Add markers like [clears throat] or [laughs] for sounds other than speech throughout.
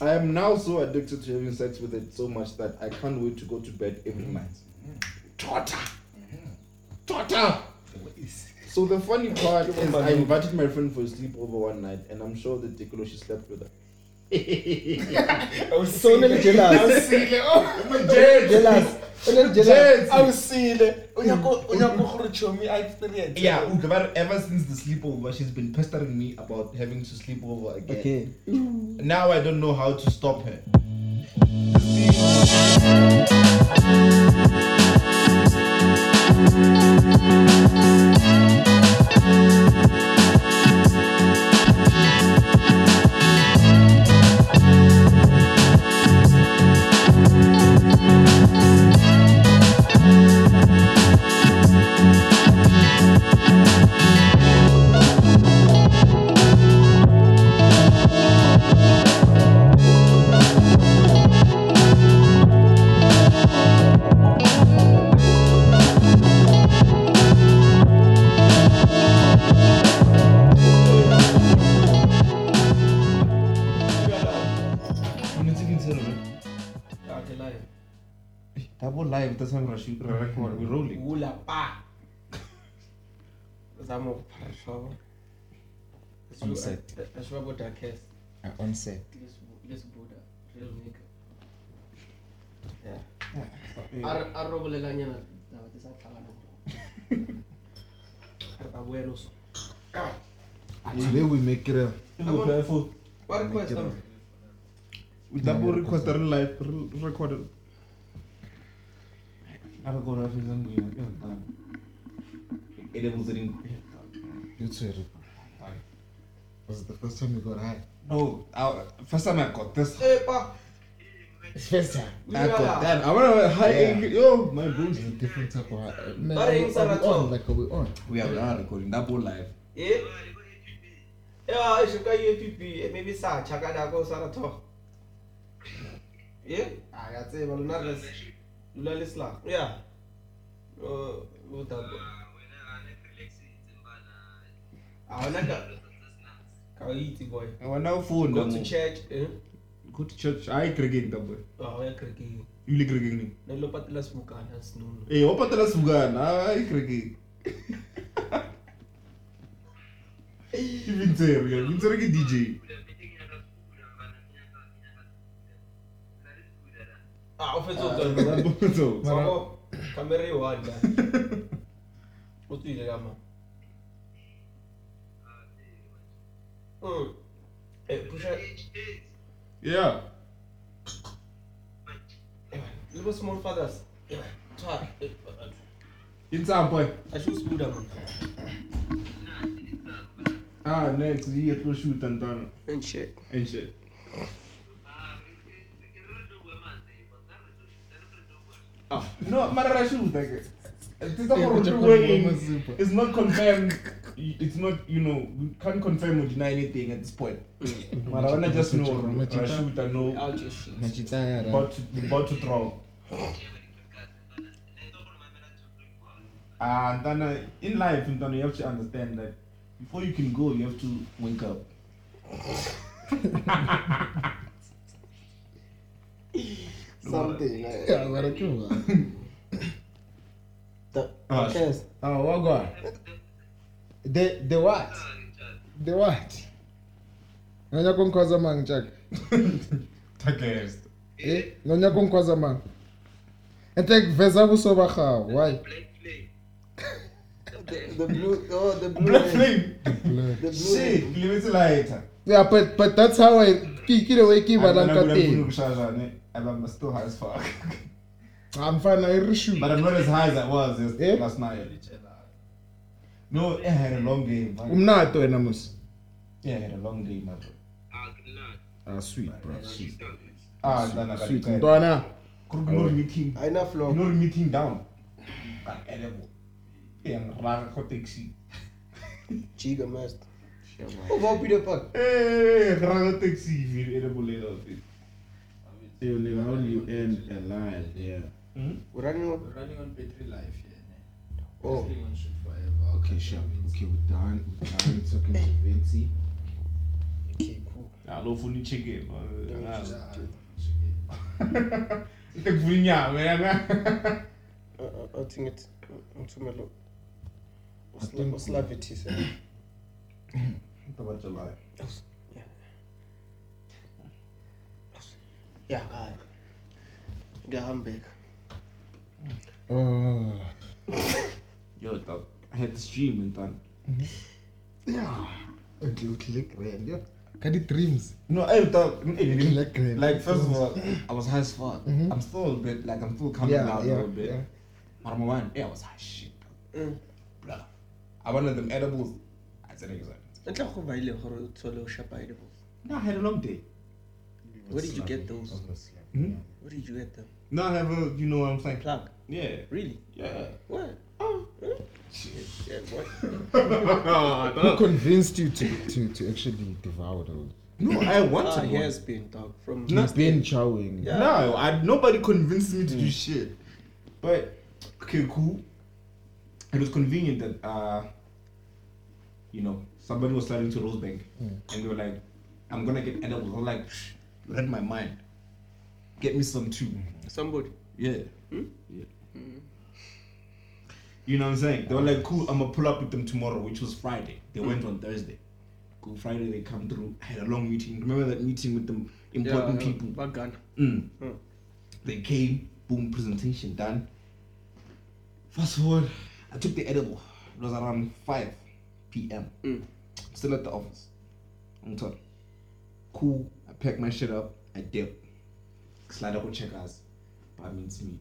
I am now so addicted to having sex with it so much that I can't wait to go to bed every night. Torta! Torta! So the funny part is I invited my friend for a sleepover one night and I'm sure that tokoloshe slept with her. [laughs] [laughs] I was so o ne jealous. Awusile [laughs] oh jealous o ne le jealous awusile o nyako o nyako gore chomi a experience Yeah, Ugabar, ever since the sleepover, she's been pestering me about having to sleep over again. okay Now I don't know how to stop her. On set let's boda real nigga. Yeah. Ar arobolelanyana taba tse sa tlhalana re ka boela so. Ah, today we make it a what request am We double request the real life, re- recorded. I don't go to office and we It was in. you too was it the first time you got high No, I, first time I got this. eh pa it's first time I got that. I want to high. Yeah. Yo, my boots. it's a different type of high man are we, it's are we a on lot. like are we on We are now recording double live. eh yeah isho ka UPP maybe sa chaka da ko sara to eh a ya tseba lona res lula lesla yeah uh utabo a phone. go to church eh Go to church. I cricket double. ah ya kriki You like cricket? ne lo patela smukana sinono Eh, what patela sugana? I cricket. Even O tswile ka ma. Mm. Eh, yeah. Little small fathers. Yeah. Twa. eh, In some point. I should smooth man. Ah, next year to shoot and done And shit. and shit. Ah, no, Marara shoot like It's not Yeah, what but we're you're working. super. It's not confirmed. [laughs] It's not, you know, we can't confirm or deny anything at this point. Marana just know Machita. Rashid and know I'll just shit. nachitaya about to, about to throw. And then uh, in life, in you have to understand that before you can go, you have to wake up. [laughs] Something. yeah mara true [laughs] The Ah, yes. oh what go the the what the what ngonya konkhwaza mang jack Takest. eh ngonya konkhwaza mang ente kuveza buso ba gago why The, the blue. Oh, the blue. Black flame. Blood. The blue. Shit, leave it lighter. yeah but but that's how i ke ke the way ke balang ka teng I'm still high as fuck. [laughs] i'm fine i reshoot But I'm not as high as I was Eh? last night. No, I had a long day. umnato wena musi Yeah, I had a long day, man. ah sweet bro sweet Ah, sweet it. ntwana Not meeting. I know flow. Not meeting down. At elbow. Yeah, I'm for taxi. Chiga master. Oh, vou pedir pra. Hey, running taxi. Later. you nigga how do you end a line yeah We're running on. We're running on battery life here. ne? Oh. This thing on shoot forever. okay sure okay we're done we're done talking to Vinci Okay, cool. Ah, alofuna i-chicken Just Yeah, do- tekuvula inyama yanga Uh, uh, athi ngithi ngithumele I think- usilavithise tabatshalayo ya hayi ngiyahambeka Oh. Yo dog i had this dream and done Yeah. Until click grand, yeah. Got the dreams. no i thought Like like first of all i was high as fuck Mhm. i'm still a bit like i'm still coming Yeah, down a yeah, little bit yeah. but one yeah i was high shit Mm. blah i wanted them edibles i said exactly ba ile gore o thole o shapa edibles no i had a long day Where did you get those? Hmm? where did you get them no i have a you know what i'm saying plug yeah really yeah what oh shit yeah boy [laughs] Who convinced you to, to, to actually devour those? no i wanted ah, he one. has been dog from No. You've been chowing. Yeah. No, I, nobody convinced me to do shit. But okay, cool. It was convenient that uh, you know, somebody was starting to Rosebank, and they were like, "I'm gonna get edibles." I'm like, Shh, "Read my mind. Get me some too." somebody Yeah, yeah. You know what I'm saying? They were like, "Cool, I'm gonna pull up with them tomorrow," which was Friday. They went on Thursday. Cool, Friday they come through. I had a long meeting. Remember that meeting with them important yeah, people? bagana Mm. Mm. They came, boom, presentation done. Fast forward, I took the edible. It was around 5 p.m. Mm. Still at the office. I'm told. Cool. I packed my shit up. I dip. Slide up with checkers. Buy mince meat.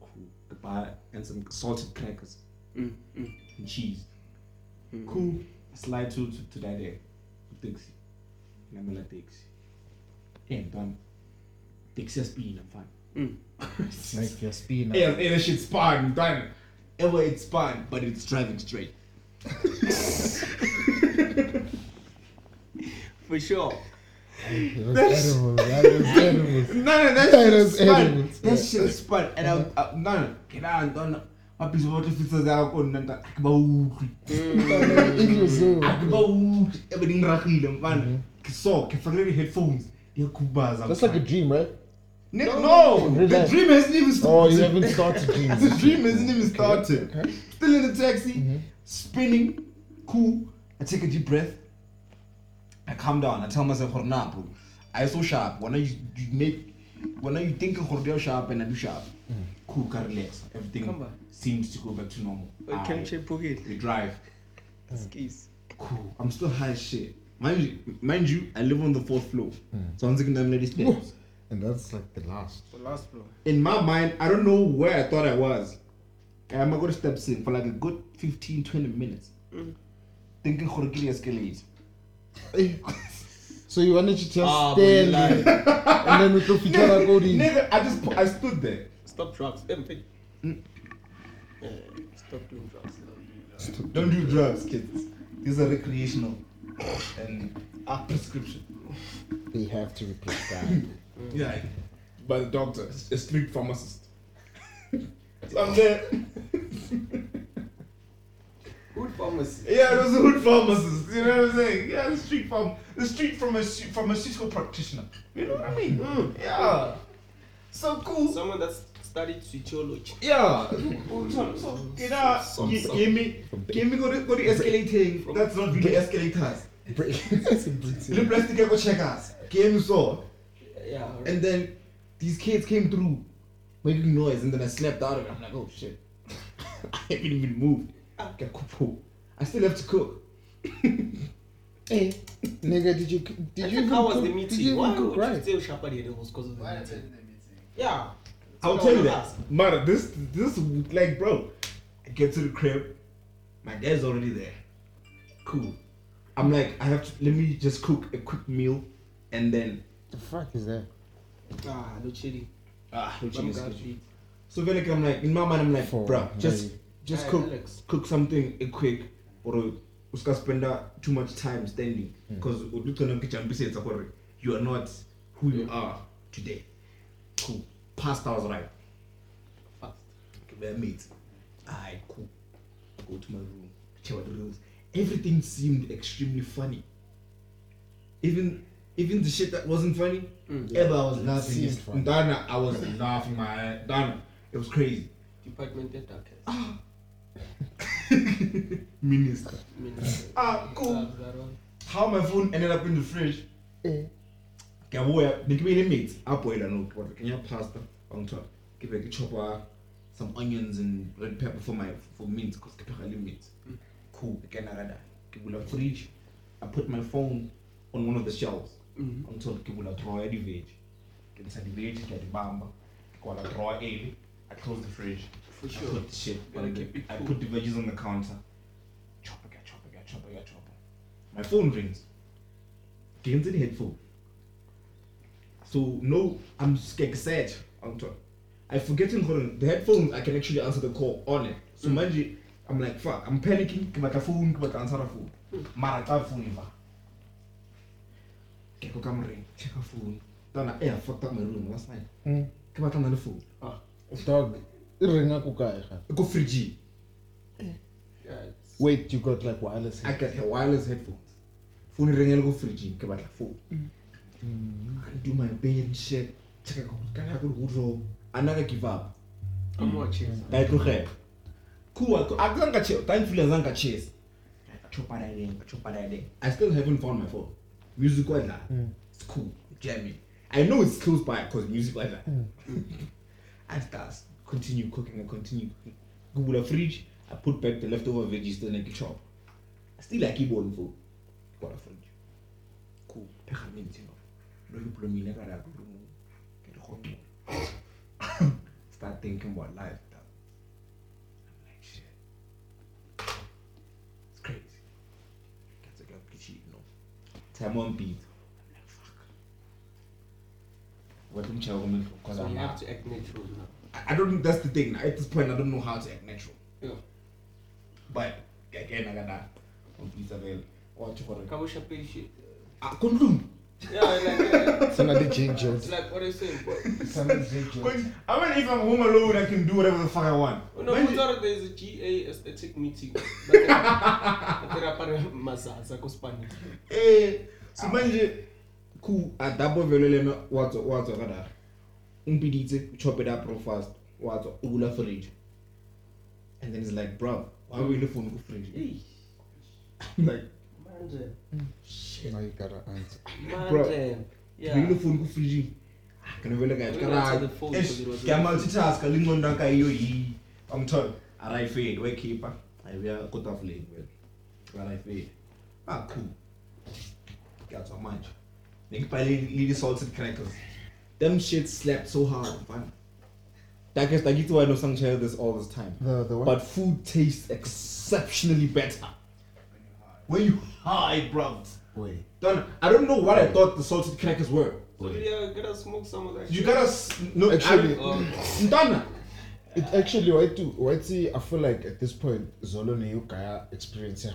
Cool. Buy and some salted crackers mm, mm, and cheese. mm. Cool. I slide to, to, to that there. Taxi. Ngamela taxi. And done. Taxi has been fine. Mm. [laughs] Like your spin. Yeah, yeah, that shit's fine, done. Ever it's fine, but it's driving straight. [laughs] for sure It was edible. That edible. No, no, that That shit is is fun. edibles. That shit is fun. And I, I, no, no, get out, don't. Maphizi wote fitsa za ko nna nta ke ba utlwi. It was so. Ke ba utlwi. Ebe di mfana. So ke fakile di headphones. Di a kubaza. That's like a dream, right? no, no, Really? the dream hasn't even Oh, you haven't started [laughs] dreams. the dream hasn't even started. Okay. Still in the taxi, Mhm. spinning, cool. I take a deep breath. I calm down. I tell myself, "Hold nah, bro. I so sharp. When you, you make, when you think you're sharp and I do sharp, cool, can relax. Everything Come seems to go back to normal. I I- can check pocket we drive. skis Cool. I'm still high as shit. Mind you, mind you, I live on the fourth floor. So I'm thinking I'm lady steps. And that's like the last. the last floor In my mind, I don't know where I thought I was. I'm gonna step in for like a good 15, 20 minutes. Mm. Thinking Jorge escalate. [laughs] So you wanted to just Ah, but stand you there and then with the feature like all these. Nigga, I just put, I stood there. stop drugs empty Mm. yeah, stop doing drugs Don't do drugs, kids. These are recreational and are prescription. They have to replace that. [laughs] Yeah, by the doctor, a street pharmacist. [laughs] so I'm there. Food pharmacy. Yeah, it was a hood pharmacist. You know what I'm saying? Yeah, the street farm, the street pharmacy, pharmaceutical practitioner. You know what I mean? Mm. Yeah. So cool. Someone that's studied physiology. Yeah. So, so, you know, Some- you, some- give me, give me go to, go to escalating. That's not really escalators. That's a Little British. plastic go checkers. Give me so. Yeah. And then these kids came through making noise, and then I snapped out of it. I'm like, oh shit. [laughs] I haven't even moved. Okay, cool. I still have to cook. Hey, [laughs] nigga, did you did you even How was cook, the Did meeting? you even Why cook would right? you still sharper the edibles because of the Why meeting? attend the meeting? Yeah. I'll tell you I that. asked. This this like bro. I get to the crib, my dad's already there. Cool. I'm like, I have to let me just cook a quick meal and then The fuck is that? Ah, no chili. ah no Bum chilies, guard no So then like, I'm like in my mind I'm like, For bro, just maybe- just Hey, cook Alex. cook something a quick or uska spend too much time standing because you are not who you are today. Cool. Pasta was right. Fast. Okay, we're mates. Alright, cool. Go to my room, check out the rules. Everything seemed extremely funny. Even even the shit that wasn't funny, Mm. ever I was laughing. seemed Yes. funny. Dana, I was laughing my head. Dana, it was crazy. Department at darkest. Ah. [laughs] Minister. Minister. Ah, cool. Gloves, that one. How my phone ended up in the fridge. Eh. Ngiyabuya, nikibele mates, aboila no, but can you pasta on top. Give a chopper, some onions and red pepper for my for mint because kipekali mint. Mm. Cool, again I Kibula fridge. I put my phone on one of the shelves. Mhm. On top kibula drawer the veg. Inside the veg, get the bamba. Kwala drawer early. I close the fridge. For I put the shit. Gotta on the- keep it I cool. put the veggies on the counter. Chopper, get chopper, get chopper, get chopper. My phone rings. Get into the headphone. So no, I'm scared. I'm talking. I forget to hold the headphones. I can actually answer the call on it. So Mm. manje, I'm like fuck. I'm panicking. Ke batla phone, ke batla answer the phone. Mara ka phone va. Ke go kamoreng, check a phone. Dona, eh, I fucked up my room last night. Mm. Ke batla na le phone. Dog, e ringa ko kae ga? Go fridge. Yeah, it's- Wait, you got like wireless. I got her wireless headphones. Phone ringing go fridge ke batla phone. Mm. I do my bed and shit. Check out can I go wardrobe. I never give up. I'm watching. I tlogela. Cool. I can't catch it. Thankfully I can't chase. Chopa that in, chopa that in. I still haven't found my phone. Music like. Mm. It's cool. Jamming. I know it's close by because music like that. Mm. [laughs] I start continue cooking and continue cooking. Go Google a fridge. I put back the leftover veggies to make it chop. Still I keep on food. Got a fridge. Cool. Pega mint, you know. No you put me like that. Get home. Start thinking about life. dog. I'm like shit. It's crazy. Gets a girl you know. Time on beat. I'm like fuck. What do you tell me? Because So you have to act natural now. I, I don't. Think that's the thing. At this point, I don't know how to act natural. Yeah. But again, I got that. On pizza veil. What you call it? Kabusha shit. Ah, kundum. Yeah, like, uh, Sana the Jane it's like what I say, bro. Sana the Jane I mean, if I'm home alone, I can do whatever the fuck I want. Oh, no, Manje- we thought there's a GA aesthetic meeting. But then, but then apare mazaza ko Spanish. Eh, so manje, cool. At double velo lena, what's what's kada. Umpiditse, chop it up real fast. What's ula fridge. And then it's like, bro, why we the phone go fridge? Hey, I'm like, manje, shit. Now you gotta answer. manje. Yeah. Yeah. Ile phone ku fridge. Ke ne vele ka We ka answered ra. the phone because it was Ke on- multitask le ngonda ka iyo yi. I'm told. Ara fade, we keeper. I be a cut off lane well. Ara fade. Ah cool. Got so much. Nik pa li salted crackers. Them shit slapped so hard, man. That guess that you why I know some share this all this time. The the what? But food tastes exceptionally better. When you high, bro. Wait. Don't, I don't know what I thought the salted crackers were. So yeah, gotta smoke some of that. Shit. You shit. gotta s- no Actually- I, Oh, It actually why to why see I feel like at this point Zolo ne kaya experience ya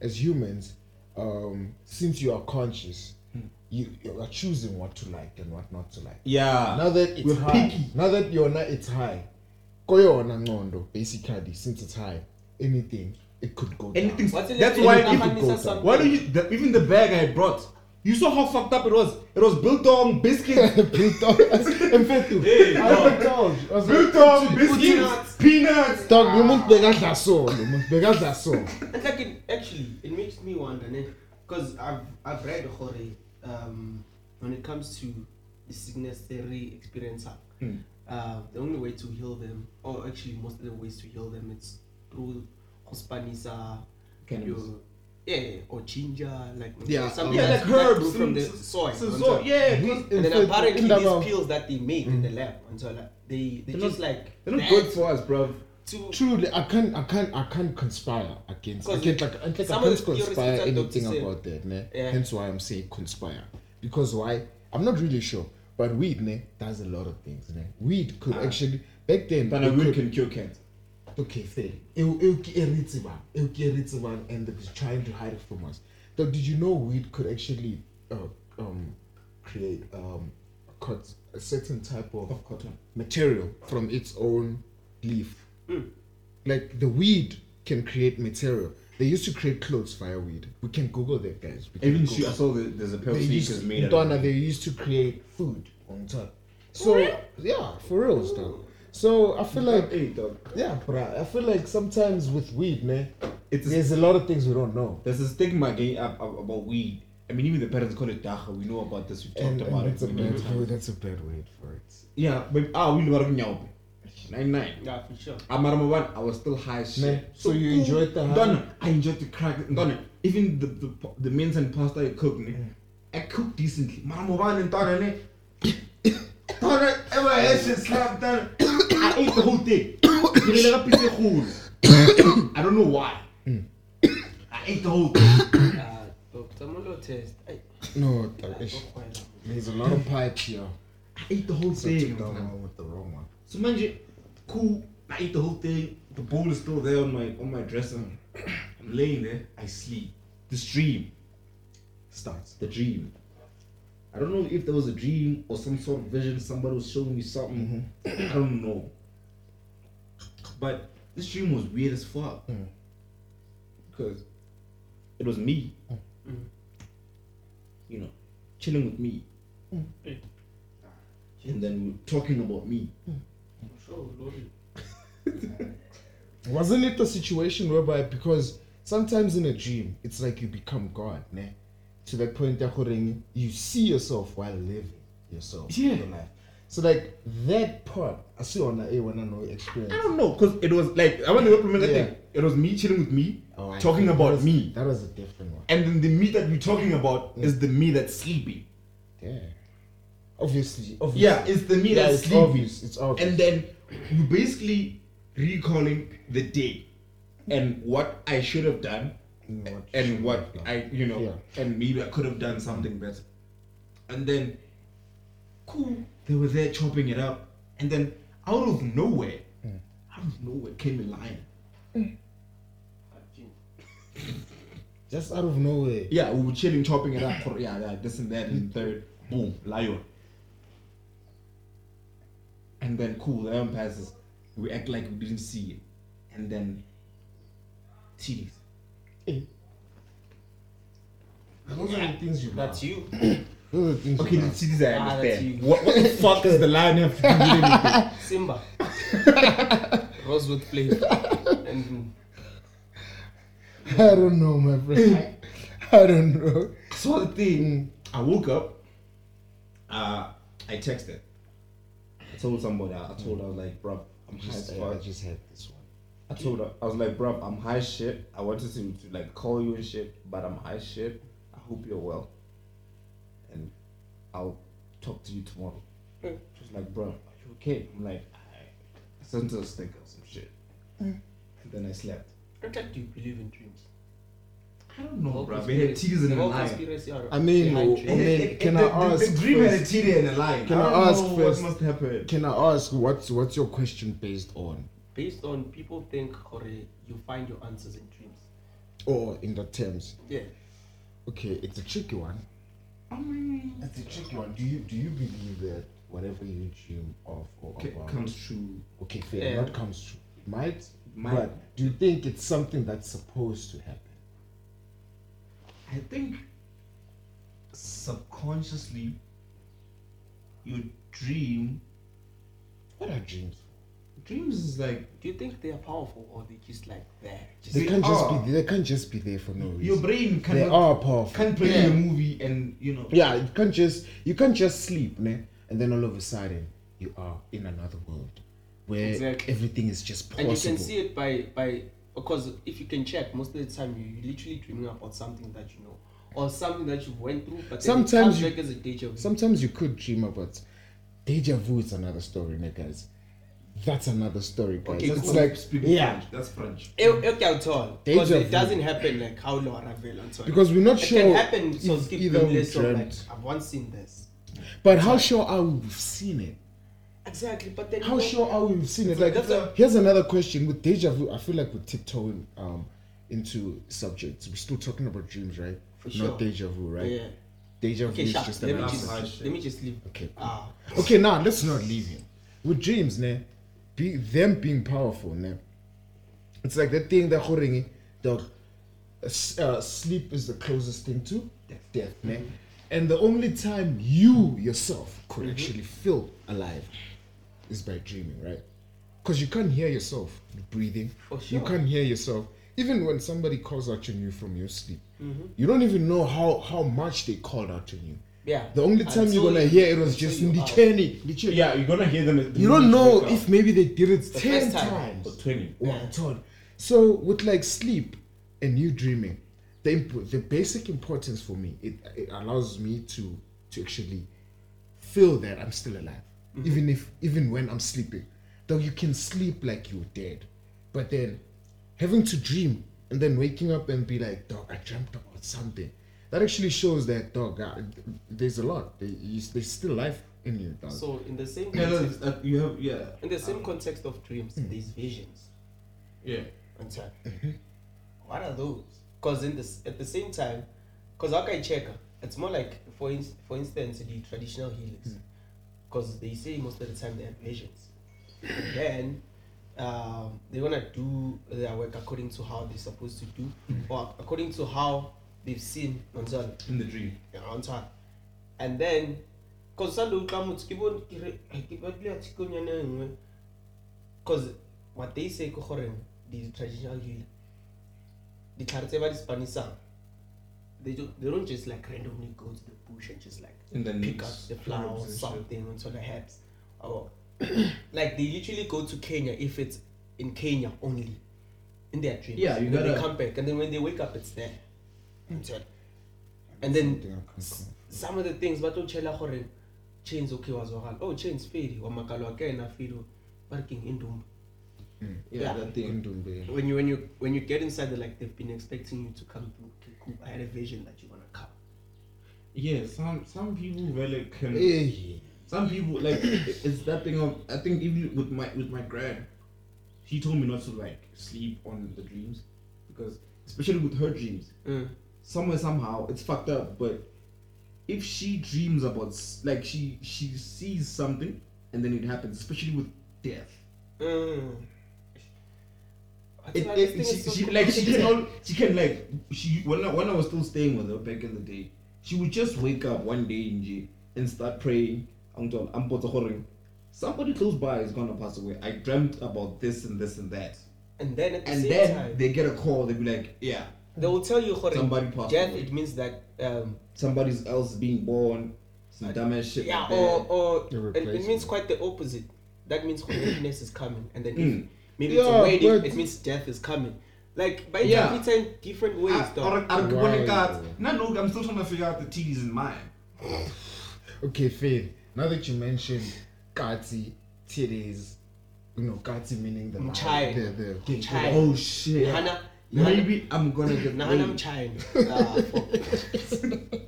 as humans um since you are conscious you, you are choosing what to like and what not to like. Yeah. now that it's we're high, picky. now that you're not it's high, koyona ngondo basically since it's high, anything it could go Anything. down. What's That's why. Anything If- could go down. Why do you? The, even the bag I brought. You saw how fucked up it was. It was built on biscuits. [laughs] Mfethu, Hey, I no. even told you. I was built on biscuits, peanuts. Dog, lo muntu bekadla so, lo muntu bekadla so. And like it actually, it makes me wonder, because I've I've read Hore, um, when it comes to the sickness they re experience, Hmm. uh, the only way to heal them, or actually most of the ways to heal them, it's through hospanisa, your- yeah, or ginger, like Yeah, something Yeah, that's like herbs from the soil. So, and so yeah, 'cause and then Mfethu, apparently these pills that they made in the lab, and so like they they They're just not- like they're not good for us, bro. To Truly, I can't, I can't, I can't conspire against. I can't, like, I, think I can't conspire anything about that, ne? Yeah. Hence why I'm saying conspire. Because why? I'm not really sure. But weed, ne, does a lot of things, ne? Weed could Ah. actually back then. Then a weed could- can cure cancer. okay, fair. Eu- eu que irrita ba, eu que irrita and they're trying to hide it from us. So did you know weed could actually uh, um, create um, a, a certain type of Of cotton. material from its own leaf? Mm. Like the weed can create material. They used to create clothes via weed. We can Google that, guys. We can Even Google. shoe, I saw the, there's a pair of they used sneakers to, made out Donna, of they used to create food on top. So yeah, for real stuff. So I feel like Hey, dog. yeah, bruh, I feel like sometimes with weed, man, It's a, there's a lot of things we don't know. there's a stigma again ab- ab- about weed. I mean, even the parents call it dagga. We know about this. We've talked And, about and it. that's a bad word. That's a bad word for it. Yeah, but ah, we know about nyaope. Nine nine. Yeah, for sure. I'm one. I was still high as Nah, shit. so you enjoyed the high? Donna, I enjoyed the crack. Donna, even the the, the mince and pasta I cooked, ne, I cooked decently. Maramoban and Donna, ne. Donna, ever had shit slap Donna. I ate the whole thing. Ke ile ka piece kgolo. [coughs] I don't know why. I ate the whole thing. Ah, Dr. Molo test. Ay, No, that is- go there's a lot of pipes here. I ate the whole So I took thing. that one with the wrong one. So manje, cool. I eat the whole thing. The bowl is still there on my on my dresser. I'm laying there. I sleep. This dream starts. The dream. I don't know if there was a dream or some sort of vision. Somebody was showing me something. I don't know. But this dream was weird as fuck. Mm. Because it was me. Mm. You know, chilling with me. Hey. And then we were talking about me. Oh, sure, [laughs] Wasn't it the situation whereby because sometimes in a dream it's like you become God, ne? To that point that you see yourself while living yourself. Yeah. Your life. So like that part, I see on the eh, A when I know experience. I don't know, cause it was like I want to implement that Yeah. thing. It was me chilling with me, Oh, talking about that was, me, That was a different one. and then the me that you're talking about mm. is the me that's sleeping. Yeah. Obviously, obviously. Yeah, it's the me Yeah, that's it's obvious. It's obvious. And then we're basically recalling the day and what I should have done what and what. I, you know, Yeah. and maybe I could have done something better. And then, cool, they were there chopping it up, and then out of nowhere, Mm. out of nowhere came a lion. just out of nowhere. Yeah, we were chilling, chopping it up for yeah, yeah, this and that, and third, boom, lion. And then cool, the lion passes. We act like we didn't see it, and then titties. [coughs] Those are the things you That's love. you. Those are the things Okay, you the titties I Ah, understand. What, what the fuck does the lion have to do with anything? [laughs] Simba. [laughs] Rosewood flavor. And I don't know, my friend. [laughs] I don't know. So the thing, I woke up. Uh, I texted. I told somebody. I told. her, I was like, bro, I'm high as Just, fuck. I just had this one. I told her, I was like, bro, I'm high shit. I wanted to, to like call you and shit, but I'm high shit. I hope you're well. And I'll talk to you tomorrow. Mm. She's like, bro, are you okay? I'm like, I sent her a sticker or some shit. And then I slept. what type do you believe in dreams? I don't know, bro. They had conspiracy- titties and the a lion. I mean, behind oh, dreams. I mean, It- it- can I ask The dream had a first- titty and a lion. Can I don't ask know first- What must happen? Can I ask what's what's your question based on, Based on people think Kore, you find your answers in dreams. or in the terms? Yeah. Okay, it's a tricky one. I mean, It's a tricky one. Do you do you believe that whatever you dream of or okay, about comes true. okay, fair, Yeah. not comes true. Might, Might. but do you think it's something that's supposed to happen? I think subconsciously you dream. What are dreams? Dreams is like Do you think they are powerful or they just like there? Just They They can't just are. be they can't just be there for no reason. your brain can. they are powerful. can't play Yeah. a movie and you know. Yeah, you can't just you can't just sleep, ne? And then all of a sudden you are in another world where Exactly. everything is just possible. And you can see it by by because if you can check, most of the time you you literally dreaming about something that you know or something that you went through, but Sometimes you- as a deja vu. Sometimes you could dream about deja vu. Is another story, ne, guys. That's another story, guys. Okay, it's cool. like speaking yeah, French. That's French. Eh, okay, I'll tell. Because it doesn't happen like how Laura Vale and so on. because we're not sure it sure can happen. So if skip either the we list of like. I've once seen this. But how sure are we we've seen it? Exactly, but then How sure are we we've seen it? Like, a- here's another question with deja vu. I feel like we're tiptoeing um, into subjects. We're still talking about dreams, right? For Not sure. deja vu, right? Yeah. Deja vu Okay, is just Let me just let me just leave. Okay. Ah, Okay, now let's not leave him. With dreams, ne, be them being powerful, ne. It's like that thing that Khoringi, dog. uh, sleep is the closest thing to death, ne? and the only time you yourself could actually feel alive is by dreaming, right? Because you can't hear yourself breathing. For You can't hear yourself. Even when somebody calls out on you from your sleep, Mm-hmm. you don't even know how, how much they called out on you. Yeah. The only time you're gonna you- hear it was just you in the are. journey. the journey. Yeah, you're gonna hear them. The You don't know wake up. if maybe they did it The ten first time. times. or twenty. One ton. So with like sleep and you dreaming, the imp- the basic importance for me it, it allows me to to actually feel that I'm still alive, even if even when I'm sleeping. Though you can sleep like you're dead, but then having to dream and then waking up and be like, dog, I dreamt about something. That actually shows that dog. Uh, there's a lot. There- you- There's still life in you, dog. So in the same Yeah, context, that's, that you have. Yeah. in the same context of dreams, Hmm. there's visions. Yeah. Understand? Mm-hmm. What are those? Because in this at the same time, because okay, check. It's more like for in, for instance the traditional healers, Hmm. Because they say most of the time they have visions. And then um, they wanna do their work according to how they're supposed to do, Hmm. or according to how they've seen on In the dream. on time. And then, because because what they say, gore the traditional healer, the Karateva Spanisang, they don't, they don't just like randomly go to the bush and just like In the pick up the flower or and shit. something onto the herbs. Or oh. [clears throat] like they literally go to Kenya if it's in Kenya only in their dreams. Yeah, you and gotta- they come back and then when they wake up it's there. Understand? And then Something I can't s- some of the things but utshela gore chains okay wazwakala oh chains fedi wamakalo akena fedi parking indumba hmm. Yeah, Yeah. that thing. Ndumbe. when you when you when you get inside they're like they've been expecting you to come through okay cool I had a vision that you're gonna come Yeah, some some people really can. Hey. Some people like it's that thing of I think even with my with my grad, she told me not to like sleep on the dreams because especially with her dreams, mm. somewhere somehow it's fucked up. But if she dreams about like she she sees something and then it happens, especially with death. Mm. It, like, it, she, so she, like she can all, she can like she when I, when I was still staying with her back in the day, she would just wake up one day in G and start praying. I'm told I'm potsogoring, Somebody close by is gonna pass away. I dreamt about this and this and that. and then at the And same then time they get a call, they be like, Yeah, they will tell you gore, somebody passed death away. it means that um Somebody's else being born, some dumbass shit. yeah like or or it, it means quite the opposite that means happiness is coming and then if Mm. maybe it's a wedding but- it means death is coming like by Yeah. yeah. in different ways I, though. I, I, Right. I, no, no, I'm still trying to figure out the T's in mine. Okay, fair. Now that you mentioned Kati, titties, you know, Kati meaning the Mchai. the the, the, Mchai. Oh shit. Nahana- Maybe I'm gonna get Nahana laid. Mchina. Ah, fuck.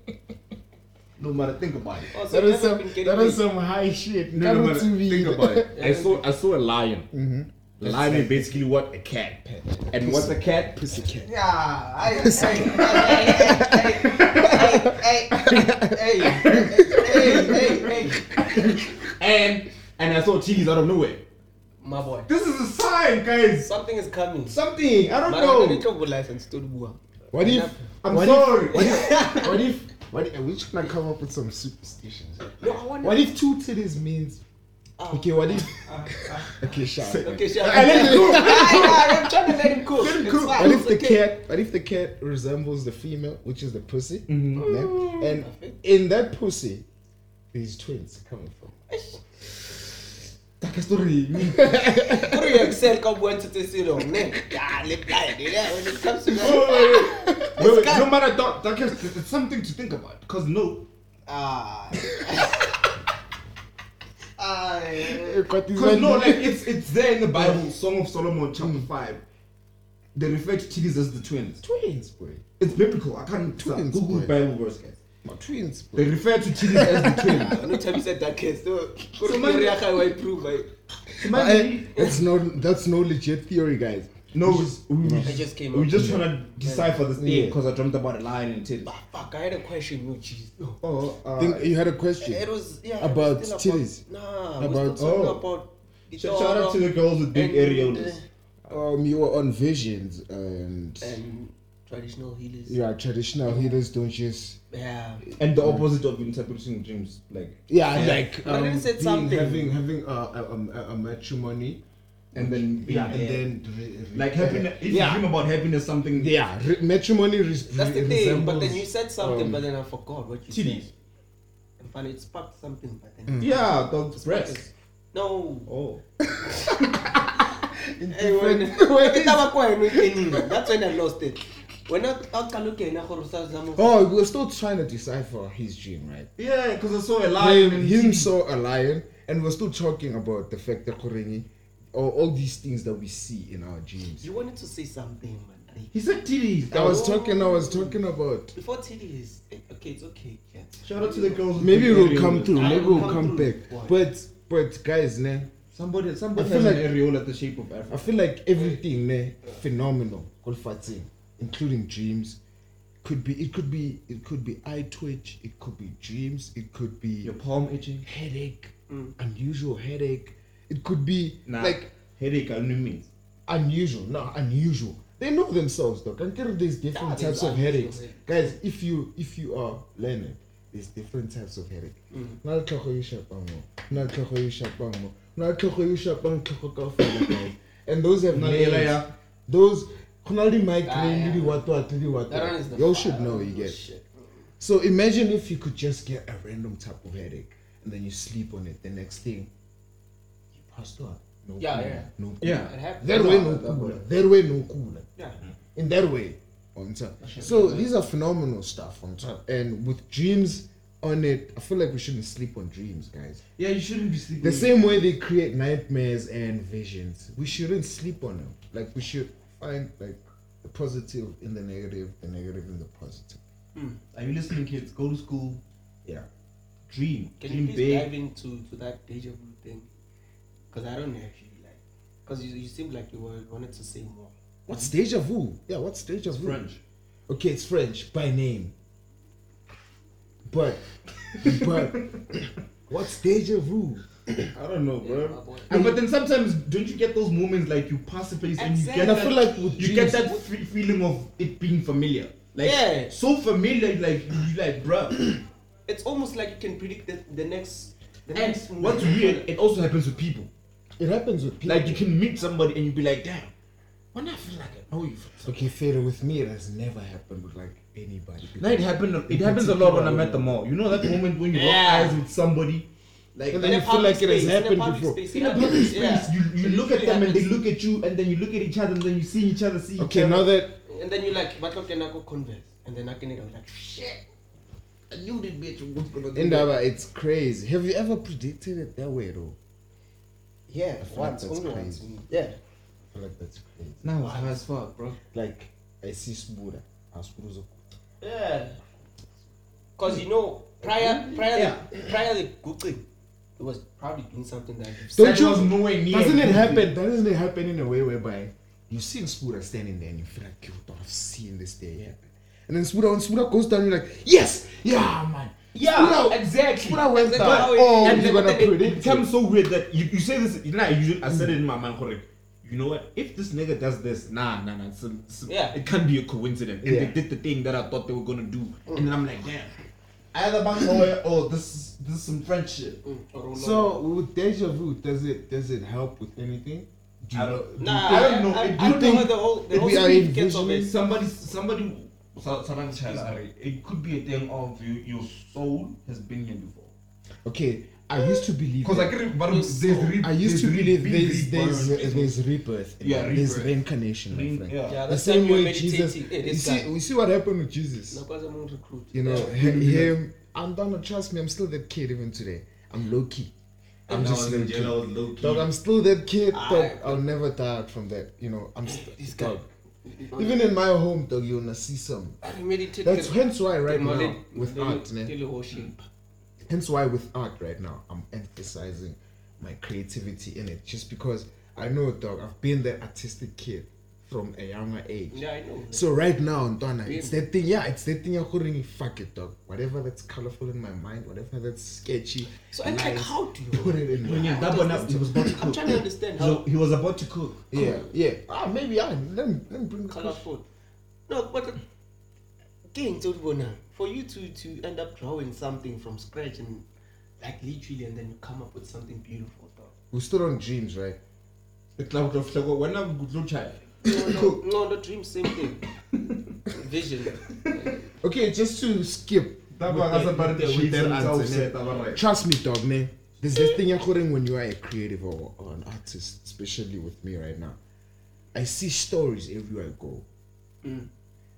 No matter think about it. Oh, so That you is haven't some that is some high shit. No, no, matter, think about it. I saw I saw a lion. Mm-hmm. The lion is basically what a cat. Pet. And what's a cat? Pussy cat. Yeah, I, hey, hey, hey, hey, hey, hey, hey, And and I saw cheese out of nowhere. my boy. This is a sign, guys. Something is coming. Something. I don't know. need to go life and stood bua. What if? I'm what sorry. If, what if? What if? What if? We're just gonna come up with some superstitions. No, I What if two titties means? Okay, what if? [laughs] Okay, sure. Okay, sure. I let it go. [laughs] I'm trying to let him cook. It's cook. fine. What if the okay. cat? What if the cat resembles the female, which is the pussy? Mhm. Yeah? And in that pussy, these twins coming from. That story. What do you excel come when to this long ne? Yeah, lip blind. Yeah, when it comes to that. wait. No matter that, that can, it's something to think about. Cause no, Ah. [laughs] Ah. cause no, like [laughs] it's it's there in the Bible, Song of Solomon, chapter five. They refer to titties as the twins. twins, boy. It's biblical. I can't Twins, Google boy. Bible verse, guys. My twins, boy. They refer to titties as the twins. [laughs] No time you said that case. No. Go to man- Korea, how I prove it. Imagine- That's no, that's no legit theory, guys. No, we, I just came we just with trying to decipher this thing Yeah. because I dreamt about a lion and titties. Ah, fuck, I had a question. No, jeez. Oh, uh, think you had a question. It was yeah. About was still titties? Nah, About- we're still oh. about. the sh- shout out to the girls with big and- areolas. Um, you were on visions and And traditional healers. Yeah, traditional healers don't just Yeah. And the opposite of interpreting dreams, like yeah, Yeah. like But then um, it said something. having having a, a, a, a matrimony. And then being Yeah, and there. then re- re- like happiness. If Yeah. you dream about happiness, something Yeah, re- matrimony res- That's the re- thing. But then you said something, um, but then I forgot what you titties. said. And finally, it sparked something, but then. Yeah, the It's breast. No. Oh, [laughs] [laughs] in when- different ways. Ke taba kwa eno e keneng. That's when I lost it. When I I qala ho kena gore sa zama Oh, we're still trying to decipher his dream, right? yeah, because I saw a lion. Him, him saw a lion, and we're still talking about the fact that Korengi, or all these things that we see in our dreams. You wanted to say something, man. Like, He said titties. I was talking, I was talking about. Before titties. eh, Okay, it's okay. Yeah. Shout out to the girls. Maybe we'll come through. Maybe it it will will come come back. Why? But but guys, ne, Somebody, somebody I has feel an like- areola the shape of Africa. I feel like everything ne, phenomenal, Kolfatsing, including dreams. Could be it could be it could be eye twitch, it could be dreams, it could be Your palm itching. headache, Mm. unusual headache. It could be Nah, like headache only means. unusual, no unusual. They know themselves, though. Consider there's different Yeah, there's types of unusual headaches, headaches. guys. If you if you are learning, there's different types of headache. Mm. Na le tlhogo e shapang mo, na le tlhogo e shapang mo, na le tlhogo e shapang tlhogo kaofela, guys. And those have Na le names. Those go na le migraine yeah. le diwatwat le That one is Y'all should know, you Oh, get. shit. So imagine if you could just get a random type of headache and then you sleep on it. The next thing, you passed. No Yeah, cooler, yeah. No cooler. Yeah. It happened. That That's way no that's cooler. That way no cooler. Yeah. In that way. On top. So these are phenomenal stuff on top. And with dreams on it, I feel like we shouldn't sleep on dreams, guys. Yeah, you shouldn't be sleeping. The same way they create nightmares and visions, we shouldn't sleep on them. Like we should find like the positive in the negative, the negative in the positive. Mm. Are you listening, kids? Go to school. Yeah. Dream. Can Dream you please dive into to that deja vu thing? Because I don't actually like. Because you, you seemed like you were, wanted to say more. What's deja vu? Yeah, what's deja vu? French. Okay, it's French by name. But, but, [coughs] what's deja vu? I don't know, bro. boy. No, but then sometimes don't you get those moments like you pass a place and you get And I that, feel like with you get that fe- feeling of it being familiar. Like Yeah. so familiar, like you like, bro. It's almost like you can predict the, the next. The And next what's weird, it also happens with people. It happens with people. Like you can meet somebody and you be like, damn, why not feel like I know oh, you? from somewhere?" Okay, Fader, with me, it has never happened with like anybody. No, it happened. It In happens a lot when I'm particular, at the mall. You know that moment when you lock Yeah. eyes with somebody, like And then you feel public like it has space, in a happened before. space, in a it public space, yeah. you, you It look at usually them and they look at you, and then you look at each other, and then you see each other, see each Okay, other. now that And then you like, but look, I go converse. And then I can go like, shit. I knew this bitch was gonna do in that. Daba, it's crazy. Have you ever predicted it that way though? Yeah, feel like once, that's only once. crazy. Yeah. I feel like that's crazy. Now it's high as fuck, bro. Like I see Spuda. Ah, Spuda's Yeah. Cause you know, prior, prior, Yeah. the, prior the cooking, it was probably doing something that. Don't That you- was nowhere near. Doesn't it good. happen? Doesn't it happen in a way whereby you see Spuda standing there and you feel like you thought of seeing this day happen, and then Spuda when Spuda goes down, you're like, yes, yeah, man. Yeah, Spuda- exactly. Spuda went Exactly down. it- Oh, and you're then- gonna then it, predict it becomes so weird that you, you say this. You know, I usually I said it in my mind, correct. You know what? If this nigga does this, nah, nah, nah. Some, some, Yeah. It can't be a coincidence. And Yeah. they did the thing that I thought they were gonna do, and then I'm like, damn. Either bang somewhere, oh, this is this is some friendship. Mm. So with deja vu, does it does it help with anything? Do you I don't- do Nah, you I think- don't know. I, It- I, don't know think how the whole the whole we are of it. Somebody, somebody, so- someone said, it could be a thing of you, your soul has been here before. Okay, I used to believe. Because I that. can, but Yes. there's re- I used to there's re- believe been there's there's rebirth. there's rebirth. Yeah, there's rebirth. reincarnation. my friend. yeah. Yeah, The same way Jesus. meditating. Hey, You see, guy. we see what happened with Jesus. No, because I'm recruit. You know, Yeah. him. I'm gonna trust me. I'm still that kid even today. I'm low key. I'm And I just was low key. I was low key. Dog, I'm still that kid. Dog, Aye. I'll never die out from that. You know, I'm still. This guy. Even in my home, dog, you're gonna see some. That's hence why right now with art, shape. hence why with art right now i'm emphasizing my creativity in it just because i know dog i've been that artistic kid from a younger age Yeah, I know. so right now Ntwana, it's Yeah. that thing yeah it's that thing you're calling fuck it dog whatever that's colorful in my mind whatever that's sketchy So I'm like, how do you? put it in When you're that one up, he was about to cook. I'm trying to understand So how he was about to cook. yeah yeah ah maybe yeah let me, let me bring the colorful. No, but again, so Bona, for you to to end up drawing something from scratch and like literally, and then you come up with something beautiful, though. We're still on dreams, right? The cloud of when I'm good, look, child. No, no, no, dream, same thing. [laughs] Vision. Okay, just to skip. That one has about the the shit answer, answer, ne? ne? That one right. Trust me, dog, man. There's this thing occurring when you are a creative or, or an artist, especially with me right now. I see stories everywhere I go. Mm.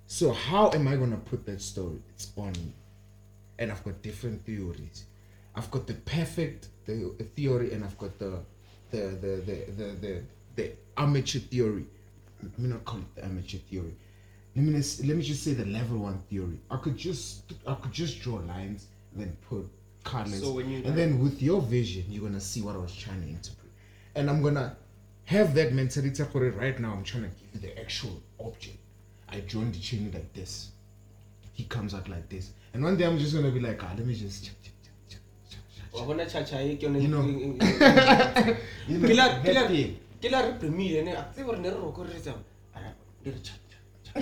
So how am I gonna put that story? It's on me, and I've got different theories. I've got the perfect the, the theory, and I've got the the the the the, the, the amateur theory. Let me not call it the amateur theory. Let me just, let me just say the level one theory. I could just I could just draw lines and then put colors, So you- and then with your vision, you're gonna see what I was trying to interpret, and I'm gonna have that mentality for it right now. I'm trying to give you the actual object. I drawn the chain like this. He comes out like this, and one day I'm just gonna be like, ah, let me just. You know. e- [laughs] e- [laughs] You know, ke la that ke la thing. ke la re premile ne a tsebe gore ne re roko re tsa ara di re cha cha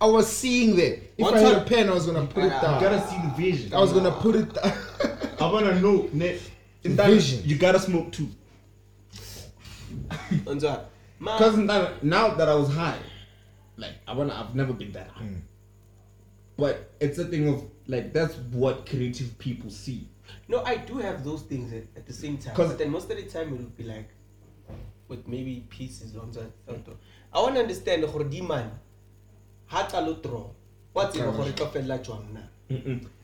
I was seeing that. If One I had a pen, I was gonna put it down. You gotta see the vision. I was gonna put it down. I wanna know, ne? In that, Vision. you gotta smoke too. [laughs] Because now, now that I was high, like I wanna, I've never been that high. Mm. But it's a thing of like that's what creative people see. No i do have those things at, at the same time 'Cause- but then most of the time it would be like with maybe pieces onza i want to understand gore di man ha tla lo draw wa tseba gore tlo fella jwang na.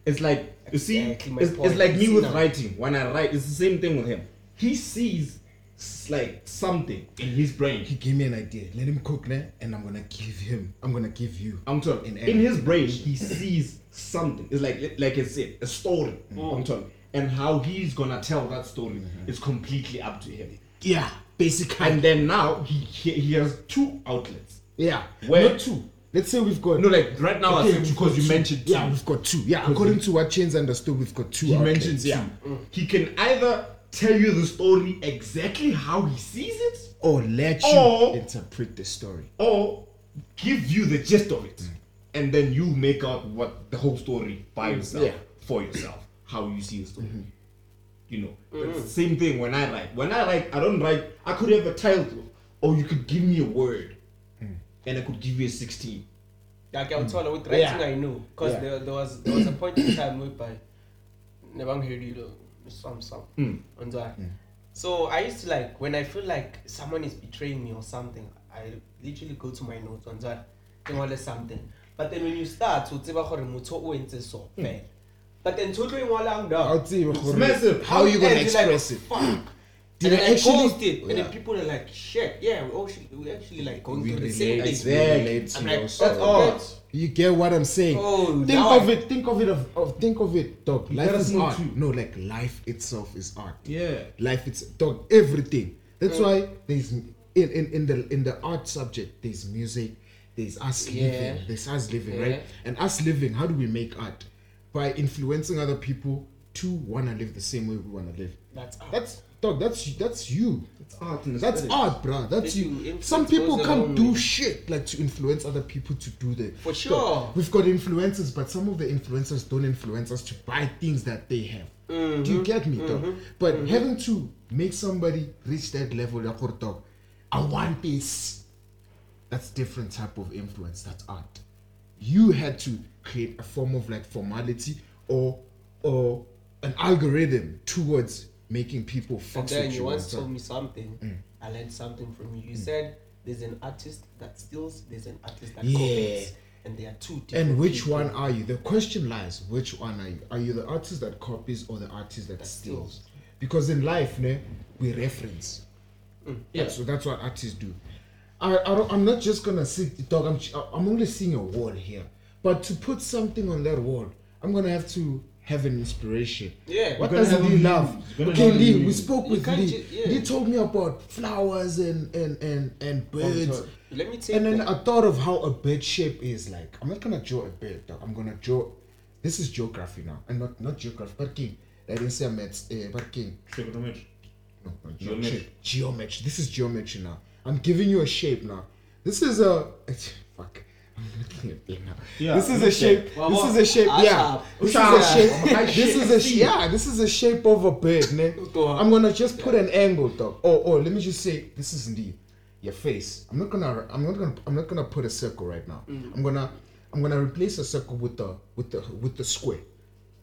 It's like you see, Exactly it's, it's like me with now. writing. When I write, it's the same thing with him. He sees s- like something in his brain. He gave me an idea. Let him cook now, and I'm gonna give him. I'm gonna give you. I'm talking In in, his brain. He sees something. It's like like I said, a story. Mm. I'm talking, and how he's gonna tell that story mm-hmm. is completely up to him. Yeah, basically. And then now he he, he has two outlets. yeah, Where- not two. Let's say we've got. No, like right now, I Okay, said we've because you two. mentioned two. Yeah, we've got two. Yeah, according to what Chains understood, we've got two. he outlets. mentioned two. yeah. He can either tell you the story exactly how he sees it, Or let you Or- interpret the story. or give you the gist of it, and then you make out what the whole story by mm, yourself Yeah. for yourself, how you see the story. Mm-hmm. You know, mm-hmm. it's the same thing when I write. When I write, I don't write. I could have a title, or you could give me a word, mm. and I could give you a sixteen. like I would mm. tell with writing Yeah. I know because Yeah. there, there was there was a point in time whereby never heard you know some some Mm. on that. So I used to like when I feel like someone is betraying me or something, I literally go to my notes on that thing or something. But then when you start to tseba gore motho o entse so hmm. fela. But then totally ngwalang I'll down. It's massive. How are you gonna And you're like, express it? Fuck. Hmm. Did and I actually- post it, and Yeah. then people are like, "Shit, yeah, we actually, we actually like going We through the same thing." to I'm like, that's art. You get what I'm saying? Oh, think of I- it. Think of it. Of, of think of it, dog. Life is art. too. No, like life itself is art. Yeah. Life it's dog. Everything. That's why there's in, in in the in the art subject. There's music. There's us Yeah. living. There's us living, Yeah. right? And us living. How do we make art? By influencing other people to wanna live the same way we wanna live. That's art. That's dog. That's that's you. It's art and That's aesthetics. art, bro. That's If you. you Some people can't do shit like to influence other people to do the. For Dog, sure. We've got influencers, but some of the influencers don't influence us to buy things that they have. Do you mm-hmm. get me, dog? Mm-hmm. But mm-hmm. having to make somebody reach that level, like, oh, dog, I want this. That's different type of influence. That's art. You had to create a form of like formality or or an algorithm towards making people fuck And then you once told me something. Mm. I learned something from you. You said there's an artist that steals, there's an artist that Yeah. copies, and there are two. And which people. one are you? The question lies: which one are you? Are you the artist that copies or the artist that, That steals? steals. Because in life, ne, we reference. Yeah. So that's what artists do. I, I don't, I'm not just gonna sit dog. I'm I'm only seeing a wall here, but to put something on that wall, I'm gonna have to have an inspiration. Yeah. What does have Lee love? muse. You're gonna Okay, Lee, we spoke with can't Lee. ju- yeah. Lee told me about flowers and and and and birds. Let me take And then that. I thought of how a bird shape is like. I'm not gonna draw a bird. Dog. I'm gonna draw. This is geography now, and not not geography. But king, I didn't say maths. Uh, but king, Trigonometry. no, no Geometry. geometry. Geometry. This is geometry now. I'm giving you a shape now. This is a [laughs] fuck. I'm looking at it now. Yeah, this is a look shape. there. This is a shape. Ah, Yeah. sharp. This is a shape. This is a sh- yeah. This is a shape of a bird. Ne? I'm gonna just put an angle, dog. Oh, oh. Let me just say this is indeed your face. I'm not gonna. I'm not gonna. I'm not gonna put a circle right now. I'm gonna. I'm gonna replace a circle with the with the with the square.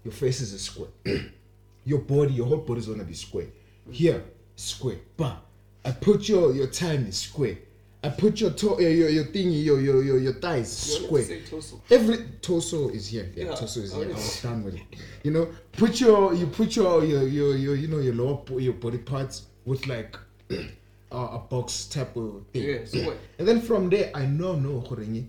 Your face is a square. [clears throat] your body, your whole body is gonna be square. Here, square. But I put your your time is square. I put your to- your your, your thingy, your your your your thighs You wanted to square. torso. Every torso is here. Yeah, Yeah, torso is oh, here. I was done with it. You know, put your you put your your your, your you know your lower your body parts with like a, [clears throat] uh, a box type of thing. Yeah, what? And then from there, I now know Horengi.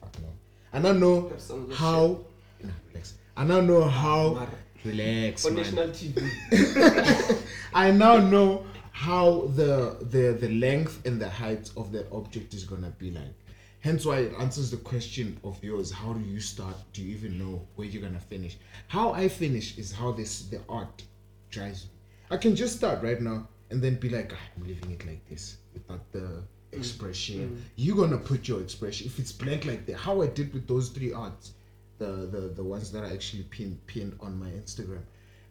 Fuck no. I know Have some of that how. [laughs] I now know how. Relax, On man. national TV. I now know how the the the length and the height of that object is gonna be like. Hence why it answers the question of yours. How do you start? Do you even know where you're gonna finish? How I finish is how this the art drives me. I can just start right now and then be like, "Ah, I'm leaving it like this without the expression. You're gonna put your expression. If it's blank like that, how I did with those three arts, the the the ones that I actually pinned pinned on my Instagram.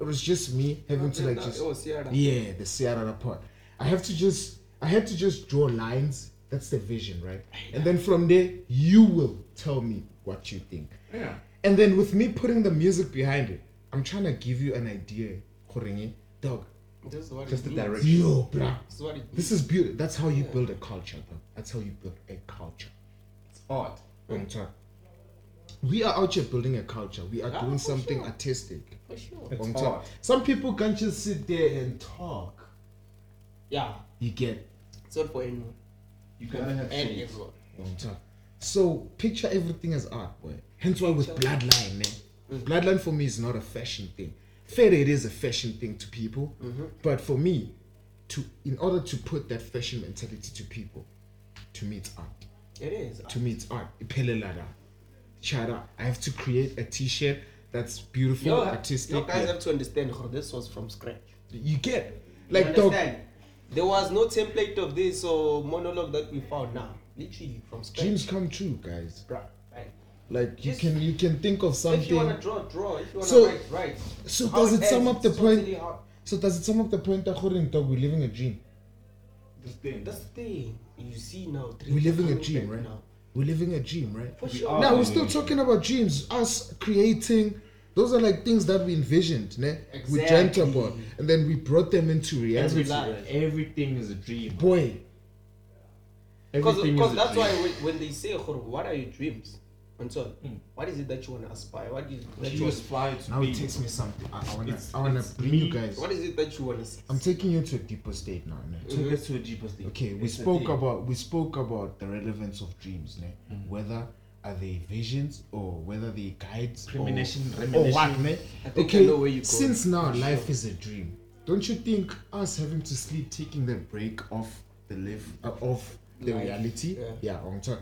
It was just me having to like just Oh, Sierra. yeah, the Sierra part. I have to just I had to just draw lines. That's the vision, right? And then from there, you will tell me what you think. Yeah. And then with me putting the music behind it, I'm trying to give you an idea, Khorengi. Dog. This is what Just the direction. Yo, bruh. This is This is beautiful. That's how you build a culture, dog. That's how you build a culture. It's art. Time. We are out here building a culture. We are Yeah, doing something sure. artistic. For sure. It's Long time. Some people can't just sit there and talk. Yeah. You get It's not for anyone. You gotta have And shades. everyone. Long time. So picture everything as art, boy. Hence why with bloodline, man. Mm. Bloodline for me is not a fashion thing. Fair it is a fashion thing to people, mm-hmm. but for me, to in order to put that fashion mentality to people, to me it's art. It is. To me it's art. Iphelelada. Chara. I have to create a T-shirt that's beautiful, Yo, artistic. you guys yeah. have to understand, how this was from scratch. You get You like dog. There was no template of this or monologue that we found now. Literally from scratch. Dreams come true, guys. Bruh, right. Like you Just- can you can think of If you wanna something. draw, draw. If you wanna So- write, write. So How does it sum up the it's point? totally So does it sum up the point that Khorin dog we're living a dream? This thing. That's the thing. You see now. We're are living a dream, right? Now. We're living a dream, right? For sure. are. Now we're still talking about dreams, us creating. Those are like things that we envisioned, ne? Exactly. We dreamt about, and then we brought them into reality. Every life. everything is a dream. Boy, Because Everything because is a that's dream. why when, when they say, "Khoro, what are your dreams? And so, Mm. what is it that you want to aspire? What is What that you you aspire to now be. it takes me something. I, I wanna, It's- I wanna bring me. you guys. What is it that you want to see? I'm taking you to a deeper state now, ne? Take us to a deeper state. Okay, we It's spoke about we spoke about the relevance of dreams, ne? Mm. Whether are they visions or whether they guides or, Premonition, or what, premonition. ne? Okay, I know where you're since now For life sure. is a dream, don't you think us having to sleep, taking the break off the live uh, off the Life, reality? yeah. on top.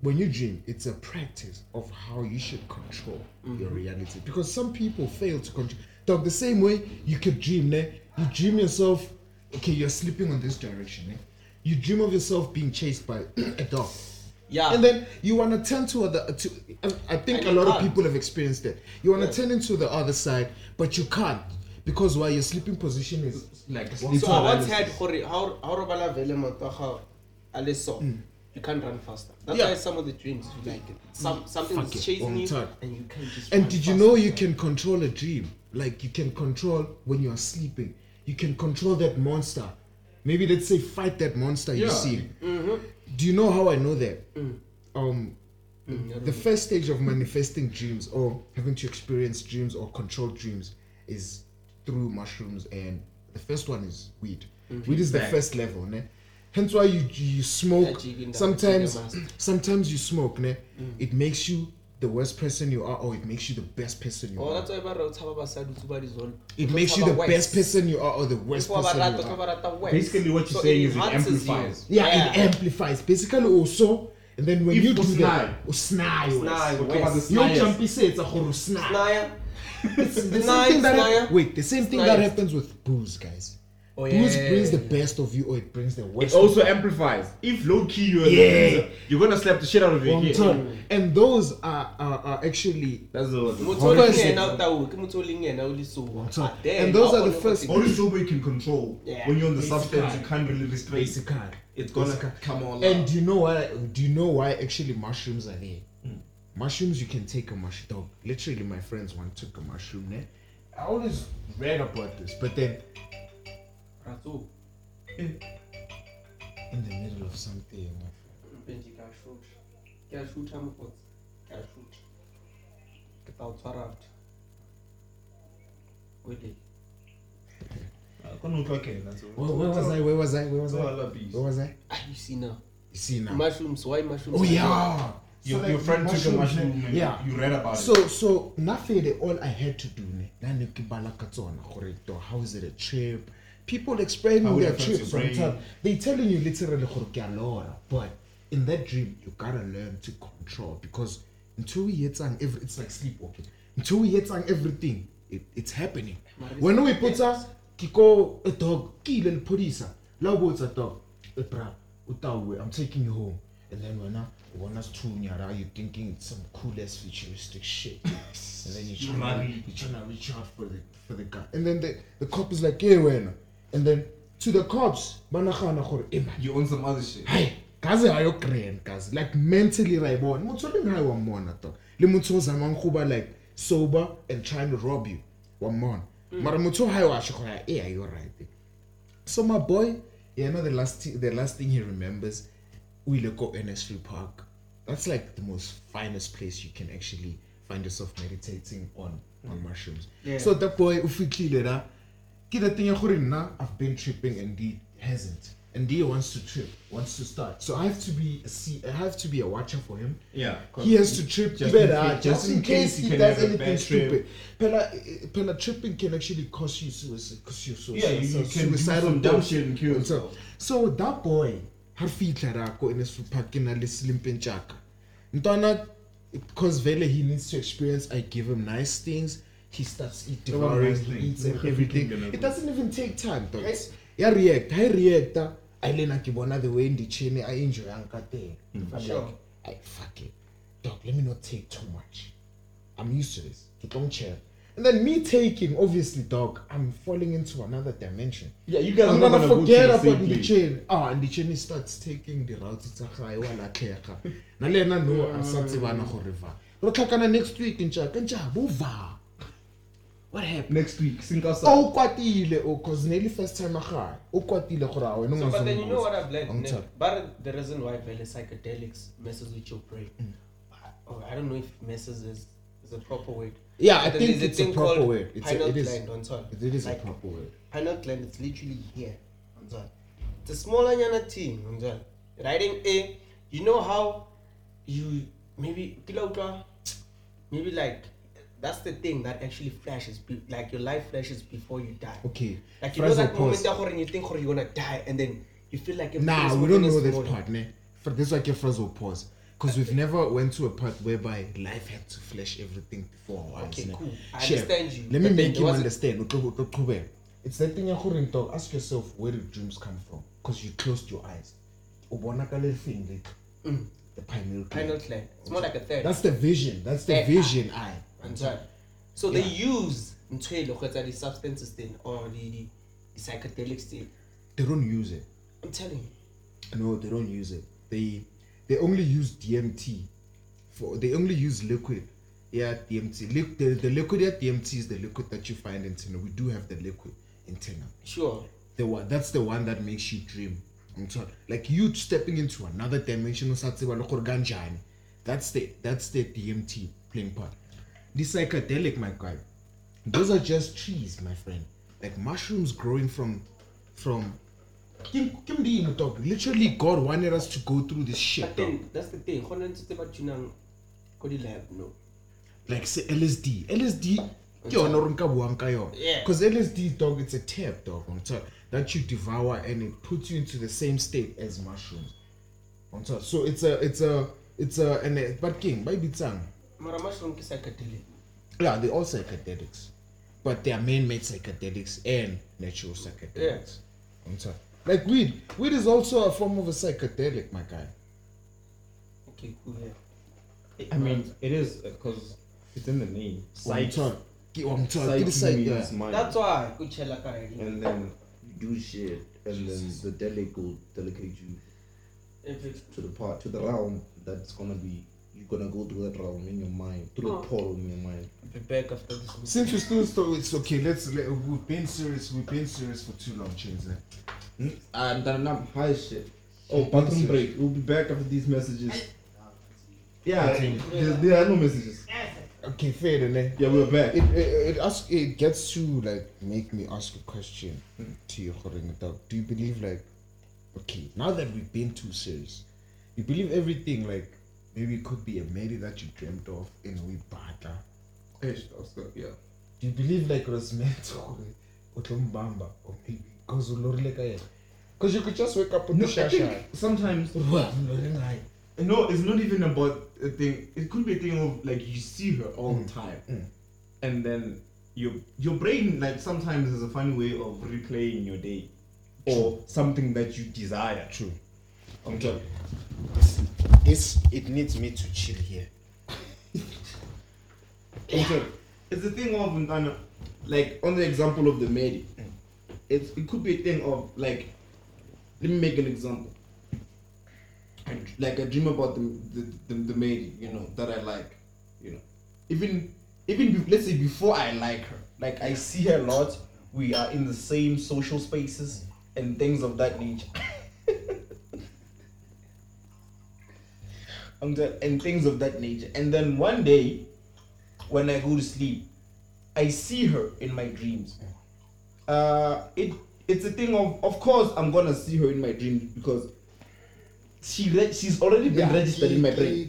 When you dream, it's a practice of how you should control Mm-hmm. your reality because some people fail to control. Dog, the same way you could dream, ne? You dream yourself, okay, you're sleeping on this direction, ne? You dream of yourself being chased by [clears throat] a dog. Yeah. And then you want to turn to other to I- I think a lot of can't. people have experienced that. You want to Yeah. turn into the other side, but you can't because why your sleeping position is Like so I once had how how robala vele motoga ale so. You can't run faster. That's Mm. Yeah. why some of the dreams you like it. Some something is chasing you time. and you can't just. And run did you know you can control a dream? Like you can control when you are sleeping. You can control that monster. Maybe let's say fight that monster you see. Mm-hmm. Do you know how I know that? Mm. Um, Mm, the first stage of manifesting dreams or having to experience dreams or control dreams is through mushrooms, and the first one is weed. Weed is the Right. first level, ne? Hence why you you smoke. Yeah, jigging down, Sometimes, sometimes you smoke, ne? Mm. It makes you the worst person you are, or it makes you the best person you Oh, are. that's why ba re o tshaba basadi o tsuba dizone. It makes you the west. best person you are, or the worst person you are. ba rata west. Basically what you're So saying is it enhances you. amplifies. Yeah, it amplifies. Basically, also, and then when If you do usnayo. that, usnayo, Usnayo, yes. west. Your Usnayo. jumpy say it's a horusnayo. Snaya. It's the same Snide, thing that snire. wait, the same thing that happens with booze, guys. Oh, booze yeah. brings the best of you or it brings the worst It of also you. amplifies. If low key you're Yeah. the loser, you're gonna slap the shit out of your Long kid. term. and those are, are, are actually That's the motho Hold o on a leng second. yena o tau ke motho o leng yena o le soba So- Ah, damn, and those are the first- only sober you can control. Yeah. When you're on the Basically. substance, you can't really restrain. basically. It's gonna Basically. come on. And do you know why? Do you know why actually mushrooms are there? Hmm. Mushrooms, you can take a mushroom. Dog, literally, my friends one took a mushroom. Ne? I always read about this, but then Ratso, in the middle of something, my friend, Benji, ke a shoot. Ke a shoot ha mokgotsi. Ke a shoot. Ke tla o tshwara out. Wele. where, where was I? Where was I? Where was I? Where was I? Ah, you see now. You see now. Mushrooms, why mushrooms? Oh yeah. Your, So, your like, friend took a mushroom and Yeah. you read about So it. so so nothing. All I had to do, ne, na ne ke bala ka tsona gore, dog, how is it a trip? People explaining How their affects from your brain. sometimes. They telling you literally gore ke a lora, but in that dream you gotta learn to control because until we hit on every, it's like sleepwalking. Until we hit on everything, it, it's happening. When we put us, kiko a dog, kill el polisa. La botsa dog, e bra, utawe, I'm taking you home. And then when I when us two nyara, you're thinking it's some cool ass futuristic shit. and then you You trying to you trying to reach out for the for the guy. And then the, the cop is like, eh, hey when and then to the cops, banagana gore man. You own some other shit. Hey, kaze ha yo grand kaze like mentally ra ibona motho le ngai wa mmona to. Le motho o zamang go ba like sober and trying to rob you wa mmona. Mara motho ha wa shego ya eh you right so my boy you know the last thi- the last thing he remembers we ile go NS3 Park. That's like the most finest place you can actually find yourself meditating on on mushrooms. Yeah. so that boy o fitlile da ke the thing ya gore nna i've been tripping and D hasn't. And D wants to trip wants to start. So i have to be a see i have to be a watcher for him. Yeah. he has to trip. Just better in case- just, in case, he he does anything stupid. Pela eh, pela tripping can actually cause you suicide cause you suicide Yeah, you, you can do suicidal some dumb shit and kill so, yourself. so that boy ha fitla ra ko in his park na le slimpeng chaka ntwana because vele he needs to experience i give him nice things he starts eat Yeah, what devouring he eats and everything. it doesn't even take time though. Yes. ya react ha reacta a ile na ke bona the way ndichene i enjoy yang ka teng. I'm Sure. like I fuck it. Dog let me not take too much. I'm used to this. Ke tlo chair and then me taking obviously dog i'm falling into another dimension. Yeah, you guys I'm are gonna gonna forget go to about same the chain. Ah, and the chain starts taking the routes tsa gae wa latlhega. [laughs] Na le ena no a sa tsebana gore va. Ro tlhakana next week ntja ka ntja bova. What happened? Next week, sink us O kwatile o cause nearly first time a gae. O kwatile gore a wena So, but then you know what I've learned? Long ne? term. But the reason why vele psychedelics messes with your brain. Mm. Oh, I don't know if messes is, is a proper word. Yeah, I think it's a thing proper word. It's a, it is. on top. It is a proper word. pineal gland it's literally here on top. It's a smaller nyana thing on top. Riding A, you know how you maybe kila utlwa, maybe like that's the thing that actually flashes be, like your life flashes before you die. Okay. Like you know that moment gore you think you're gonna die and then you feel like Nah, we don't know this smaller. part, ne? For this like your frazzle pause. Because we've never went to a part whereby life had to flash everything before our eyes. Okay, cool. I Share. understand you, Let me make you understand. Utlo- It's that thing dog. Ask yourself where did dreams come from? Because you closed your eyes. Ubona ka le thing le- Mm. The pineal gland. Pineal gland. It's more like a third. That's the vision. That's the Eh, vision eye. So they use ntho e le go etsa di-substances thing or the, the, the psychedelics thing. They don't use it. I'm telling you. No, they don't use it. They they only use DMT. For they only use liquid. Yeah, DMT. Li- the, the liquid at DMT is the liquid that you find in Tina. We do have the liquid in Tina. Sure. The one that's the one that makes you dream. Like you stepping into another dimension. o sa tseba le gore. That's the that's the DMT playing part. The psychedelic, my guy. Those are just trees, my friend. Like mushrooms growing from from Kim Kim Dean, dog. Literally, God wanted us to go through this shit. But Dog. that's the thing. Go ntse tse ba tunang ko di-lab, no. Like say LSD. LSD. ke yona gore nka buang ka yona. Yeah. Because LSD, dog, it's a tab, dog. on top, That you devour and it puts you into the same state as mushrooms. On top. So it's a, it's a, it's a, and a, but king, by bitsang. Mara mushroom ke psychedelic. Yeah, they're all psychedelics. But they are man-made psychedelics and natural psychedelics. I'm sorry. Like weed. Weed is also a form of a psychedelic, my guy. Okay, cool. Yeah. I mean, it is because it's in the name. Psych. Psych. I'm Psych sorry. Get aside, yeah. means mind. That's why. Good chill like already. and then you do shit, and then the delegate will delegate you If it's to the part to the realm that's gonna be you're gonna go through that realm in your mind, through Oh. the portal in your mind. be back after this. meeting. Since we still still it's okay. Let's let, we've been serious. We've been serious for too long, Chains. eh? Hmm? And then I'm high shit. Oh, bathroom break. We'll be back after these messages. Yeah, there, there are no messages. Okay, fair enough. Eh? Yeah, we're back. It, it, it ask it gets to like make me ask a question hmm. to you, Khoring Dog. Do you believe like okay, now that we've been too serious, you believe everything like maybe it could be a lady that you dreamt of in Wibata? Ish, Yeah. Do you believe like it was meant to Utombamba or maybe because Because you could just wake up with No, the shasha. sometimes no, it's not even about a thing. It could be a thing of like you see her all the time, mm. and then your your brain like sometimes is a funny way of replaying your day, or something that you desire. True. Okay. It's, it needs me to chill here. [laughs] Okay. It's the thing of Ntana, like on the example of the maid. Mm. It's it could be a thing of like let me make an example. I, like I dream about the the, the the maid, you know, that I like, you know. Even even be, let's say before I like her, like I see her a lot, we are in the same social spaces and things of that nature. [laughs] and, the, and things of that nature. And then one day, when I go to sleep, I see her in my dreams. Uh, it it's a thing of of course I'm gonna see her in my dreams because she re- she's already been registered in my brain.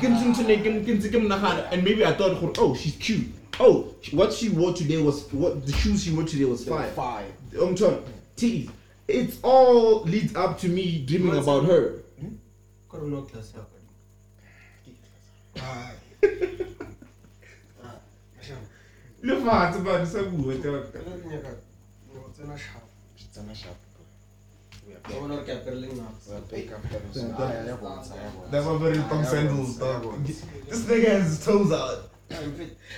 Ke ntho- ntho ne- ke- ke ntse ke monagana, And maybe I thought, oh, she's cute. Oh, what she wore today was what the shoes she wore today was fine. Five. I'm trying. T. It's all leads up to me dreaming about her. Got no class here, Le fatshe bana sa bua. I wanna get a link now. That's why very thumb sandals, dog. This nigga has his toes out.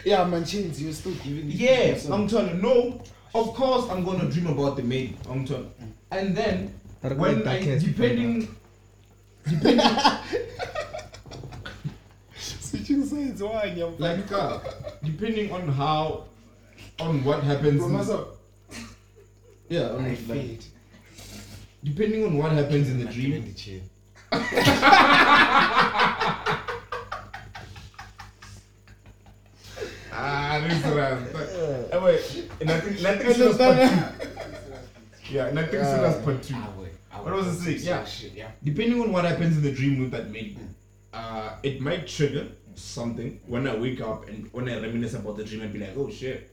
Yeah, man, chains, you're still giving Yeah, I'm telling you, no. Of course, I'm gonna dream about the maid. I'm telling you. And then, when I, depending, [laughs] Switching sides, why? I'm like, uh, depending on how, on what happens. in- yeah, on, I like, fade. depending on what happens in the dream. the chain. [laughs] Ah, this round. Eh, wait, nothing, nothing serious part two. Yeah, nothing serious part two. What was it saying? Yeah. yeah. Depending on what happens in the dream with that maid, uh, it might trigger something when I wake up and when I reminisce about the dream and be like, oh shit,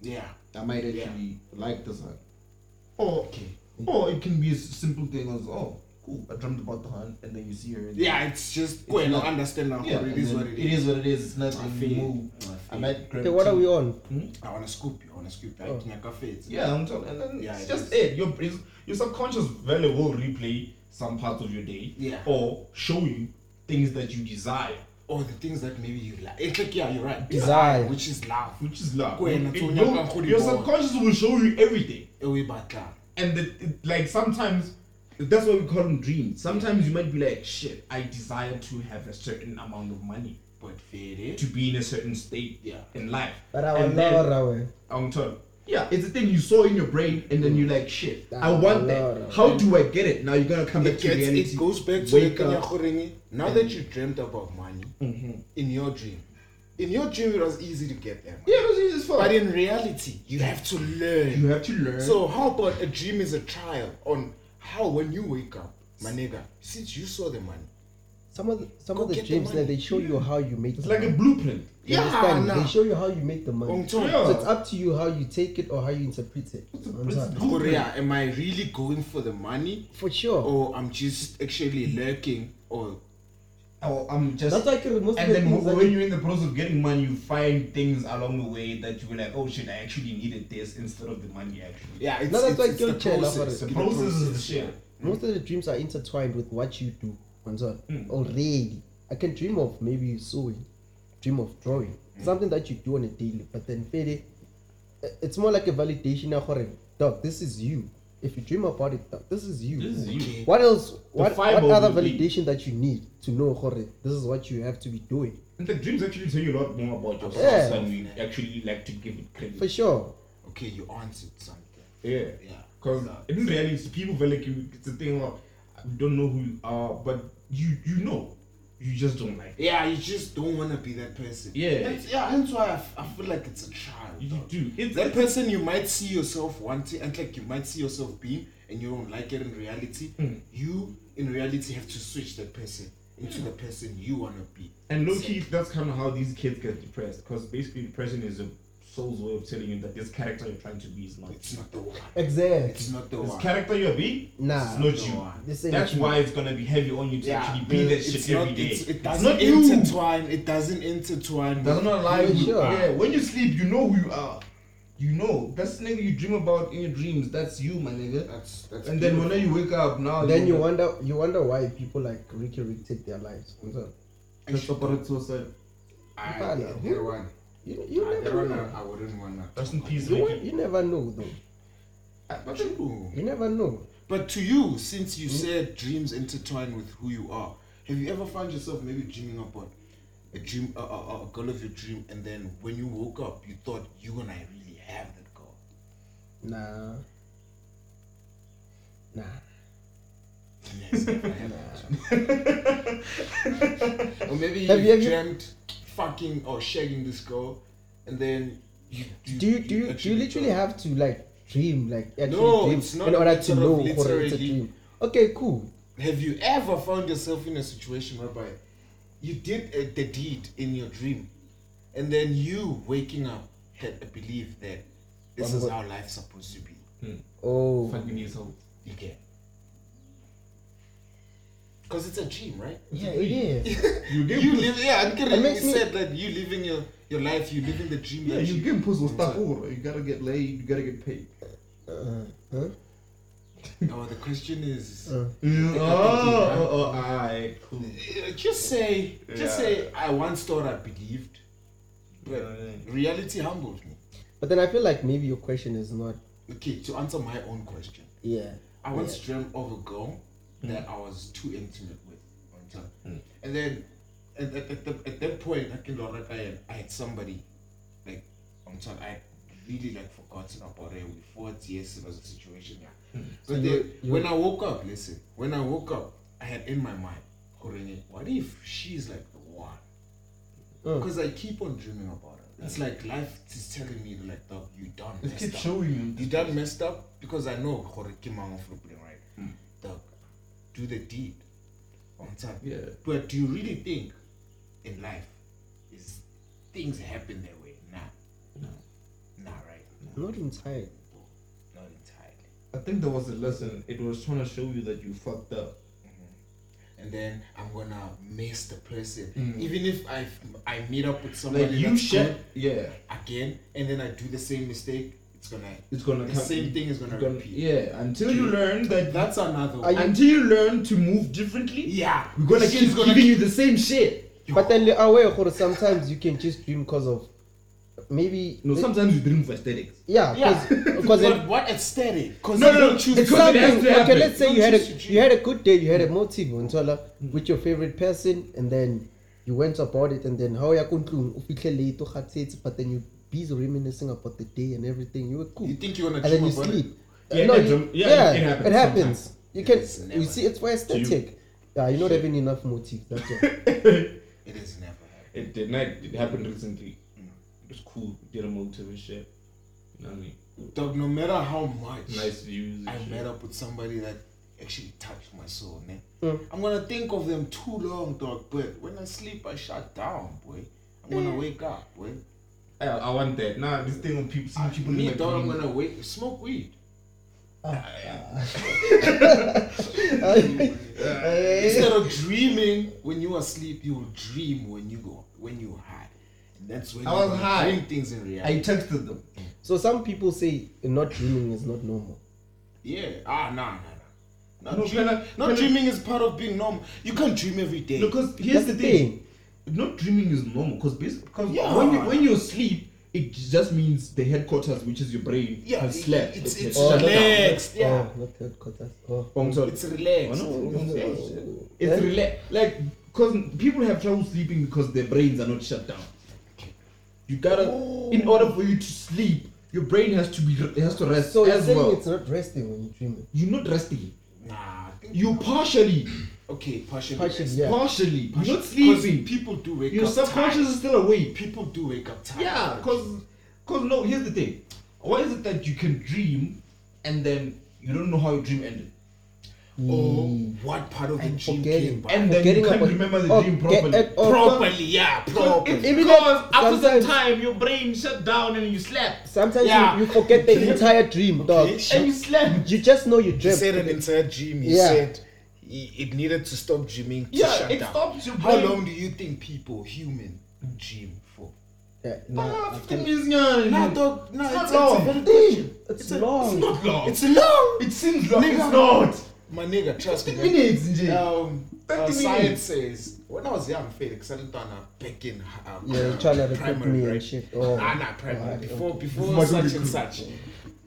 Yeah. I might actually like this one. Or, or it can be a simple thing as, oh, cool, I dreamt about the hunt and then you see her. And Yeah, it's just go and not- understand now. yeah, it and is then what it It is. is what it is. It's nothing I feel new. I I feel might grab Okay, what are we tea. on? Hmm? I wanna scoop you. I wanna scoop you. I Oh. think I got fades. Yeah, I'm talking. and then Yeah, it's it just is. it. Your, it's- your subconscious very will replay some parts of your day Yeah. or show you things that you desire. Or the things that maybe you like. It's like yeah, you're right. Desire. which is love. which is love. Kwena, It- tso it- nyaka your- go your subconscious will show you everything, Ewe batla. and the, it, like sometimes that's why we call them dreams. Sometimes you might be like, shit, I desire to have a certain amount of money But fade to be in a certain state Yeah. in life. But I And will then- Laura. I'm telling. Yeah, it's a thing you saw in your brain, and then you're like, shit, I want that. How do I get it? Now you're gonna come back It, to gets, reality. it goes back to wake the up. Now that you dreamt about money Mhm. in your dream, in your dream it was easy to get there. Yeah, it was easy as fuck. But in reality, you have to learn. you have to learn. So how about a dream is a trial on how when you wake up, my nigga, since you saw the money. Some of the, some Go of the get the dreams that they show you how you make it's the like a blueprint. You Yeah, understand? nah. They show you how you make the money. Yeah. So it's up to you how you take it or how you interpret it. Korea, am I really going for the money For sure. or I'm just actually lurking or Oh, I'm just. That's why I most of and the then when that you- you're in the process of getting money, you find things along the way that you were like, oh shit, I actually needed this instead of the money actually. Yeah, it's, No, that's it's, like it's your the chair, process. like, The process is the shit. most of the dreams are intertwined with what you do Kwanzaa, Mm. already i can dream of maybe sewing dream of drawing Mm. something that you do on a daily but then fede it's more like a validation of gore, dog this is you if you dream about it dog, this is you This is you. what else what, what fiber other will be- validation that you need to know gore, this is what you have to be doing And the dreams actually tell you a lot more about yourself Yeah. than we actually like to give it credit. for sure Okay, you answered something. Yeah. Yeah. Because in reality, people feel like you, it's a thing of, we don't know who you are, but you you know. You just don't like. Yeah, you just don't want to be that person. Yeah. That's, yeah, that's why I, f- I feel like it's a child. You dog. do. It's that person you might see yourself wanting and like you might see yourself being and you don't like it in reality Mm. you in reality have to switch that person into the person you want to be And low key, that's kind of how these kids get depressed. Because basically, depression is a soul's way of telling you that this character you're trying to be is not. it's not the one exactly it's not the This one character you're being, Nah. it's not the you. one. this ain't That's you. why it's gonna be heavy on you to actually be that it's shit not- every day. it's- it doesn't not you. intertwine it doesn't intertwine Does not lie. For with- sure. Yeah, when you sleep, you know who you are. You know that's the nigga you dream about in your dreams. That's you, my nigga. that's that's And then beautiful. when you wake up now, then you wonder you wonder why people like Riky Rick take their lives Kwanzaa. That's about suicide. I, Impala, that who? one you, you I, that never one know I, I wouldn't want to Rest in peace, you, Riky. you never know though uh, but true you never know But to you, since you hmm? said dreams intertwine with who you are, have you ever found yourself maybe dreaming about a dream, a, a, a girl of your dream, and then when you woke up, you thought you and I really have that girl? Nah. Nah. Yes, never happened. or maybe Have you [laughs] you- have you- dreamt fucking or shagging this girl, and then you Do you do you, do you literally have to like dream like actually No, dream it's not in order to know of it's a literally. dream? Okay, cool. Have you ever found yourself in a situation whereby you did uh, the deed in your dream, and then you waking up had a belief that this is What- how life's supposed to be? Oh, Fucking yourself. You get. Because it's a dream, right? yeah, it is. [laughs] You get You live, yeah, I'm kidding. It You makes me- said that you living your, your life, you living the dream. Yeah, that you get pussy stuff over. You gotta get laid. You gotta get paid. Uh, huh? Oh, the question is, Uh, oh, oh, oh, alright, cool. uh, just say, just Yeah. say, I once thought I believed, but reality humbled me. but then I feel like maybe your question is not. Okay, to answer my own question, Yeah. I once dreamt of a girl that I was too intimate with one time, Mm. and then at, at, at, the, at that point, I can I had, I had somebody like one time I had really like forgotten about her. We fought. Yes, it was a situation. Yeah, Mm. but So then you- you- when I woke up, listen, when I woke up, I had in my mind, Korene, what if she's like the one? Because I keep on dreaming about her. It's like life is telling me like, dog, you done It messed keeps up. showing you. You done messed up because I know gore ke mang of Lupin, right? Mm. Dog, do the deed on time. Yeah. But do you really think in life is things happen that way? Nah. No. Nah, right? not entirely. Not entirely. I think there was a lesson. It was trying to show you that you fucked up. And then I'm gonna miss the person. Mm. Even if I I meet up with somebody Like you that's shit. Yeah. again, and then I do the same mistake, it's gonna It's gonna the come. same thing is gonna, it's gonna- repeat. Yeah. Until you learn that. That's another one. until you learn to move differently. Yeah, We're gonna keep gonna giving you the same shit. But then the aware gore, sometimes you can just dream because of maybe No, sometimes you dream for aesthetics. yeah Yeah, because [laughs] but what aesthetic? Because No, no, don't no, choose it's something- something has to okay let's say you had a choose you had a good day you had a mm. motive Ntola, mm. with your favorite person and then you went about it and then how ya kuntlung ufihle late o kgathetse, but then you busy reminiscing about the day and everything you were cool You think you're gonna and then dream you sleep Yeah, no, it you- drum- yeah, yeah, it happens it happens you can you see it's for you- aesthetic yeah you're not having enough motive that's all it? [laughs] It is never happened. It did not. It happened recently. It was cool. Did a motive and shit. You know what I mean? Dog, no matter how much Nice views. and I shit. met up with somebody that actually touched my soul, man. Mm. I'm gonna think of them too long, dog. But when I sleep, I shut down, boy. I'm gonna wake up, boy. I, I want that. Nah, this thing when people see people in Me, my dog, I'm dream. gonna wake, smoke weed. Ah, ah. [laughs] Instead of dreaming when you are asleep, you will dream when you go when you high. And that's when I you was high. Bring things in reality. I texted them. So some people say not dreaming is not normal. Yeah. Ah, nah, nah, nah. Not, No, dream- I- not can I- dreaming is part of being normal. You can't dream every day. Because here's That's the the thing. Not dreaming is normal because basically because Yeah. when you when you sleep, it just means the headquarters, which is your brain, Yeah, has slept. it's- It- it's it shut down. relaxed. Oh, yeah. Oh, not headquarters. Oh. oh Bong Sol. Oh, it's Oh, relaxed. no. It's rela- like because people have trouble sleeping because their brains are not shut down. You gotta, in order for you to sleep, your brain has to be it has to rest So you're saying well. it's not resting when you're dreaming? You're not resting. Nah. You partially, Okay, partially. Partially, yeah. partially. You're not sleeping. People do wake Your up. Your subconscious tired. is still awake. People do wake up tired. Yeah, because cause no, here's the thing. Why is it that you can dream and then you don't know how your dream ended? or what part of the I'm dream forgetting. came by. And then you can't about- remember the Oh, dream get- properly. uh, oh, properly, yeah, It's properly. Even because after some time your brain shut down and you slept. Sometimes Yeah. you, you forget the entire dream, dog. Okay. And you slept. You just know you He dreamt. said an entire dream. you Yeah. said he, it needed to stop dreaming to Yeah, shut it down. stops your How long do you think people, human, dream for? Yeah, no, Ah, 15 can't- minutes, yeah. Nah, dog. Nah, It's it's, not it's a long. It's long. It's not long. It's long. it seems long. Nigga. It's not. My nigga, trust me. 15 man. minutes, nje. Um, 30 uh, minutes. science says when I was young, Felix, I didn't know back in um, Yeah, you're trying to recruit primary, me and shit. Oh. Nah, nah, primary. Alright, before okay. before Before such recruit. and such.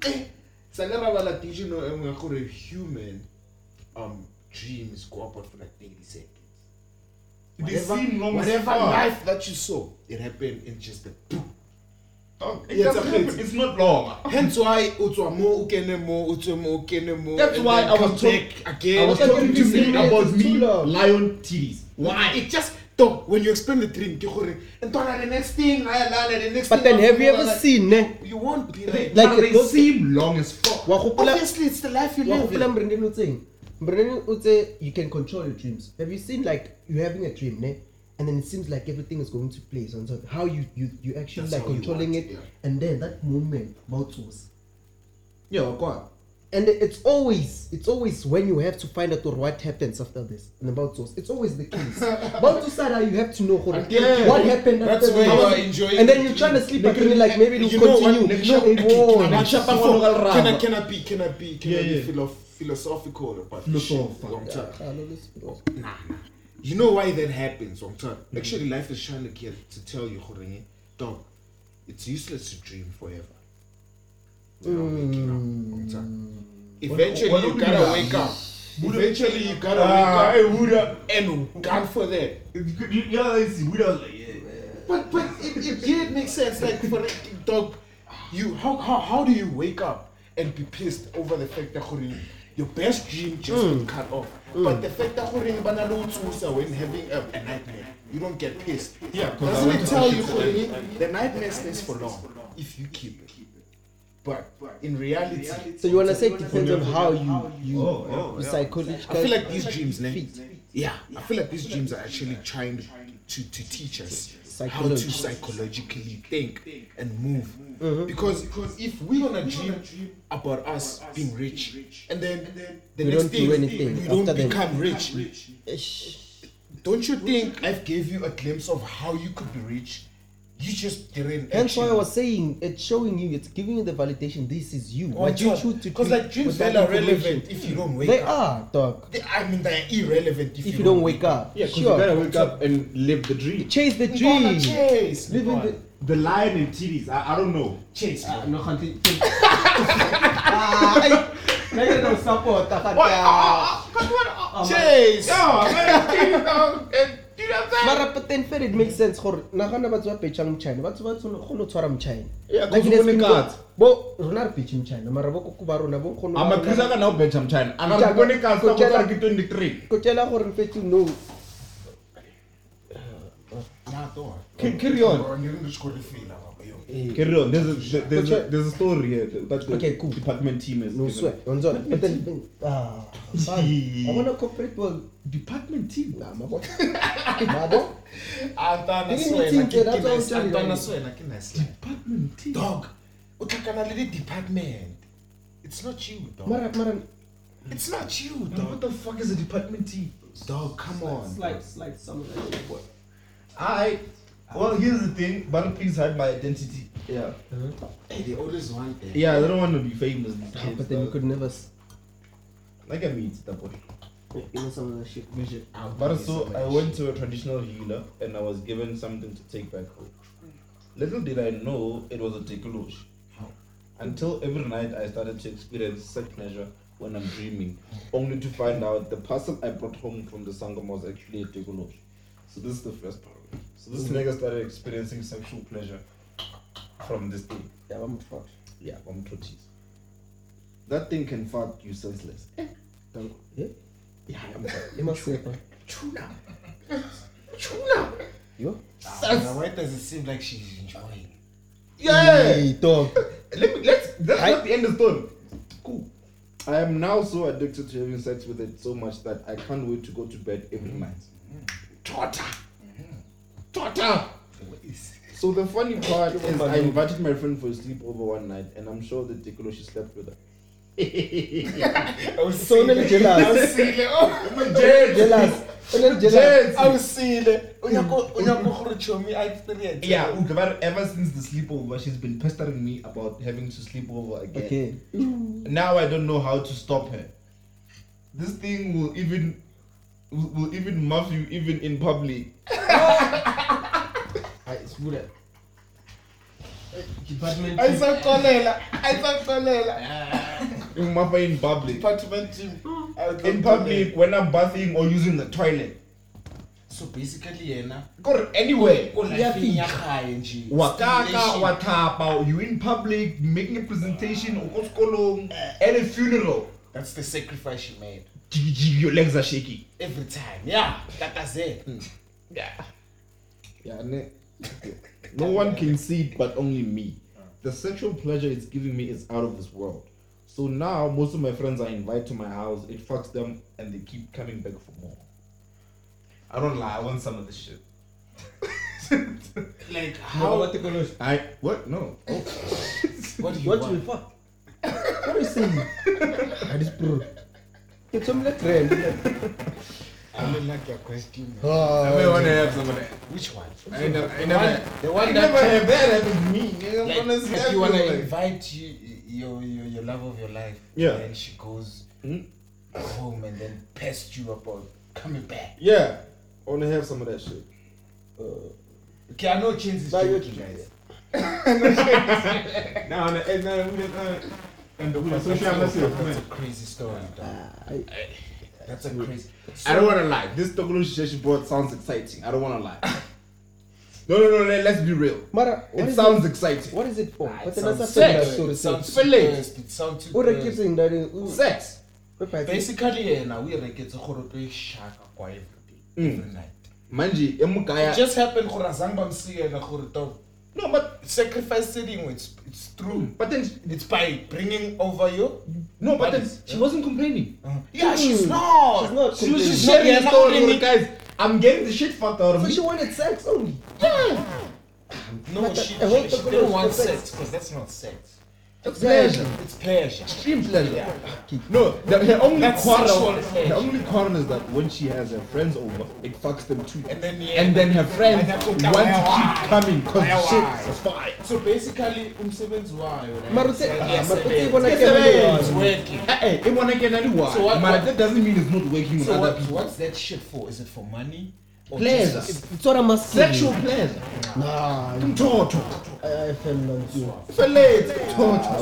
Eh, sa le rabala did you know um, nga gore human um dreams go about for like 30 seconds. They Whatever, seem long as whatever fuck. life that you saw, it happened in just a boom. Dog, It Yeah, doesn't it's a- happen. It's not long. Hence why utswa mo ukene mo utswa mo ukene mo. That's why I was come talk- again. I was talking to me minutes about me lion titties. Why? It just dog when you explain the dream, ke gore and the next thing I learn the next But thing then have you ever like, seen, ne? You won't be They, like, Like like it they goes- seem long as fuck. Wa gopola- obviously it's the life you wa live. Gopola in. Mbrendeni o tseng? Mbrendeni o tse, you can control your dreams. Have you seen like you're having a dream, ne? And then it seems like everything is going to place on top. How you you you actually That's like how you controlling want it, yeah. and then that moment about was. Yeah, of course. And it's always it's always when you have to find out what happens after this and about source. It's always the case. [laughs] about Susada, you have to know what, Yeah. what happened That's after where you are enjoying And then you're trying to sleep again, like maybe it'll You know what? continue. Next No, show- it okay, won't. can I- can I- Can I rubber. can I be can I be can I Yeah, be yeah. philo- philosophical about ah, this shit? Oh, philosophical. Long time. Yeah, I know this, bro. Nah, nah. You know why that happens, long time. Mm-hmm. Actually, life is trying to get to tell you, Jorge, eh? dog, it's useless to dream forever. Without waking up, long. Mm. Eventually, you gotta wake up. Eventually, you gotta Ah, wake hey, Buddha. up. And gone for that. You you know, they see Buddha was like, yeah. But but it, it did make sense. Like for dog, you how, how how do you wake up and be pissed over the fact that Jorge, your best dream just hmm. got cut off? But hmm. the fact that Jorge, banalo tsusa when having a, a nightmare, you don't get pissed. Yeah, I doesn't it tell you today. Jorge, the nightmare stays for long if you keep it. But in reality, So you wanna say it depends on how you you, Oh, oh, you yeah. psychological. I feel like these dreams, ne? Fit. Yeah, I feel like these dreams are actually trying to, to, to teach us how Psychology. to psychologically think and move. Mm-hmm. Because if we're gonna dream about us being rich, and then the We next don't do thing anything we don't after then. become rich, don't you think I've gave you a glimpse of how you could be rich? You just didn't. Hence why I was saying it's showing you, it's giving you the validation. This is you. Oh, what you choose to do. 'Cause, like dreams that they are information. relevant if you don't wake They up. They are, dog. They- I mean, they're irrelevant if, If you don't wake up, Yeah, because sure. you gotta wake up and live the dream. Chase the We gonna dream. chase. we Living gonna the. The lion and titties, I, I don't know. chase. Uh, bro. No, Khanti. [laughs] Ah, Nigga no support. Ah, ah, ah, oh, chase. Mara but then fair it makes sense gore nagana batho ba petšang mchina batho ba tshwane go no tshwara mchina Yeah, 'cause Like it o has bone been cards. bo rona re petše mchina mara bo koko ba rona bo nkgono ba I'm a rona- Chris now bet I'm China. I'm Jaaka- going to cast go tell- 23. ko tšela gore re fetse no Nah, don't worry. Ca- carry on. Bro, you're just gonna Eh, Carry on. There's a, there's a, there's a story here that the Okay, cool. department team is. no given. sweat onzona but then ah fine. I want to cooperate well Department team. nah mabo [laughs] mabo Antana Didn't you swena, think ke- that ke that's nice- what I'm telling Antana you? swena, ke nice line. Department team. Dog, o tlhakana le di-department. It's not you, dog. Mara, Mara, It's not you, dog. What the fuck is a department T? Dog, come on. Slide, slide some of that shit, boy. I. Well, here's the thing. But please hide my identity. Yeah. Uh-huh. Hey, they always want that. Yeah, I don't want to be famous. these days, But then you could never. s- Like I mean, that boy. You know some of that shit. I'll But so I went that to a traditional healer and I was given something to take back home. Little did I know it was a tokoloshe. Until every night I started to experience such pleasure when I'm dreaming, only to find out the parcel I brought home from the sangoma was actually a tokoloshe. So this is the first part. Of it. So this nigga started experiencing sexual pleasure from this thing. Yeah, I'm fucked. Yeah, from totis. That thing can fuck you senseless. Eh. Don't. Yeah? Yeah, I'm You must say, man. Tuna. [laughs] Tuna. You? shit. Now, why does it seem like she's enjoying? Yeah. Hey, dog. [laughs] Let me let's that's I- not the end of the story. Cool. I am now so addicted to having sex with it so much that I can't wait to go to bed every night. Torta! Torta! So the funny part is I invited my friend for a sleepover one night and I'm sure that Dikolo she slept with her. I was So many jealous. I was seeing it. Oh, [laughs] Jealous. Jealous. I was seeing it. Unyako, [laughs] unyako gore chomi, I experienced. yeah, Ugabar, ever since the sleepover, she's been pestering me about having to sleep over again. Okay. Now I don't know how to stop her. This thing will even will, will even muff you even in public. [laughs] I smooth it. Department. I saw Kolela. I saw Kolela. You muff her in public. Department team. Hmm. In public when I'm bathing or using the toilet. So basically, yena. Go anywhere. Kulafini yakhaye nje. Wakaka, Stimulation. watapa, you in public, making a presentation, or kolong, eh. at a funeral. That's the sacrifice she made. Jiggy, jiggy, Your legs are shaky. Every time. Yeah. Tataze. Hmm. Yeah. Yeah, ne- no one can see it but only me. The sexual pleasure it's giving me is out of this world. So now most of my friends I invite to my house, it fucks them and they keep coming back for more. I don't lie, I want some of this shit. [laughs] Like How how? about the colors? I what? No. Oh. What do you What want? will fuck? What are you saying? I just bro. It's some like trend. [laughs] I don't like your question. I may want to have some of that. Which one? I never, I The never, the one I that- never have that to me. I'm Like, gonna slap you wanna invite you, your, your your love of your life. Yeah. And she goes Hmm? home and then pest you about coming back. Yeah, I wanna have some of that shit. Okay, I know Chains is joking, guys. Now, and and and the social a crazy story, dog. I, That's a crazy. I don't wanna lie. This Tokoloshe she brought sounds exciting. I don't wanna lie. [laughs] No, no, no. let- Let's be real. Mara, what It is sounds it? exciting. What is it for? Ah, But it sounds sex. sex. It sounds Sex. too Fillet. cursed, It sounds too What are cursed. kids that? Sex. Basically, yena we reketse gore to shaka kwa every day, Mm. every night. Manje, It emukaya. just happened gore azange bamsiyela gore dog. No, but Sacrifice setting, it's it's true. but then It's by bringing over you. no, but then she wasn't complaining. Yeah, she's Mm. not. She's not She was just sharing not story. Guys, I'm getting the shit fucked out of me. she wanted sex only. Yeah. No, But she, hope she, she didn't want sex because that's not sex. It's pleasure. It's pleasure. Extreme pleasure. Yeah. No, the, her only That's quarrel. Her only quarrel is that when she has her friends over, it fucks them too. And then, yeah. and then her friends want to keep coming because Why? shit is fine. So basically, umsebenzi wayo. right? Mara, say- Yeah, ah, but sebenzi. uthi ibona It's kuyabona. working. Wanna get anyone. So what- but that doesn't mean it's not working with So other what, people. what's that shit for? Is it for money? Or Pleasure. just- It's what I must Sexual pleasure. Nah, you- Mtoto. I I fell on you. Felete. Ah,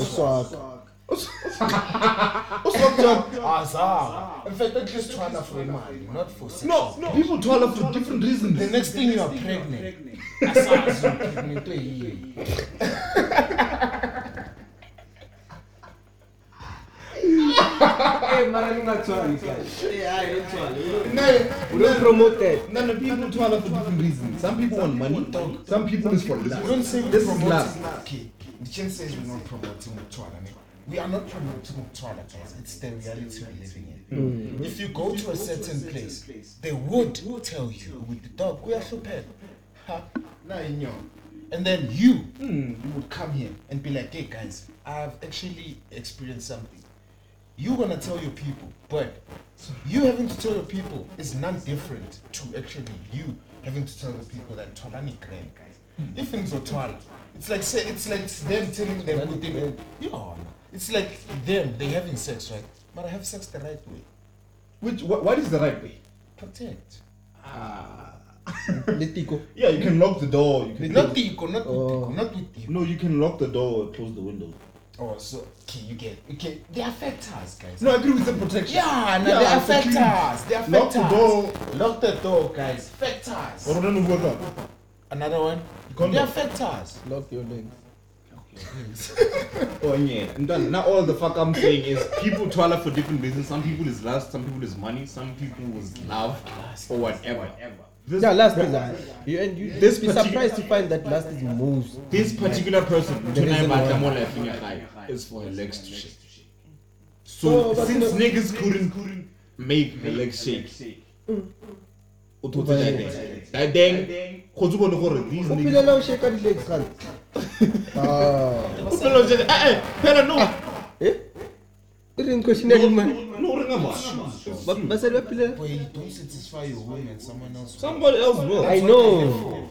uswaka. Azar. In fact, that's just trying to for money, not for sex. No, no, people toilet for different reasons. The next thing you are pregnant. [laughs] Asazi you're pregnant to yini. Hey, Mara, you not sorry, guys. Yeah, I don't sorry. No, We don't promote that. no, no, people toilet for different reasons. Some people want money. Some people is for We love. don't say we're This is promoting. love. Eh? Okay, the chain says we're not promoting Mutwala. ne? We are not promoting Mutwala, guys. It's the reality we're living in. Mm. If you go to a certain place, they would tell you with the dog, we are super. Ha, na inyo. And then you, mm. you would come here and be like, hey guys, I've actually experienced something. You're gonna tell your people, but you having to tell your people is non different to actually you having to tell the people that Tolani grand guys. If things are Tola, it's like say it's like them telling them good thing. Yeah, it's like them they having sex right, but I have sex the right way. Which what, what is the right way? Protect. Ah. [laughs] Letiko. Yeah, you can lock the door. You can Not Tico, not with Oh. Tico, not with Tico. No, you can lock the door or close the window. Oh, so okay, you get okay. They affect us, guys. No, I agree with the protection. Yeah, no, Yeah, they affect clean- us. They affect us. Lock the us. door. Lock the door, guys. Affect us. Or don't know what Another one. Condom. They affect us. Lock your legs. [laughs] Oh yeah. And then, now all the fuck I'm saying is people twala for different reasons. Some people is lust, some people is money, some people is love or whatever. This, Yeah, last is that. You and you This this be surprised to find that last is most. this particular person, The tonight reason but why- I'm all laughing is for her legs to shake. Oh, So but since niggas couldn't couldn't make her legs shake. o thotse that thing. That thing, go tsubone gore these o niggas pilela o sheka di-legs gane Ah. [laughs] o phela o jele eh eh phela no Eh? e reng question ya dimane no ringa man basadi ba pilela Boy, you don't satisfy your woman, someone else. somebody else will i know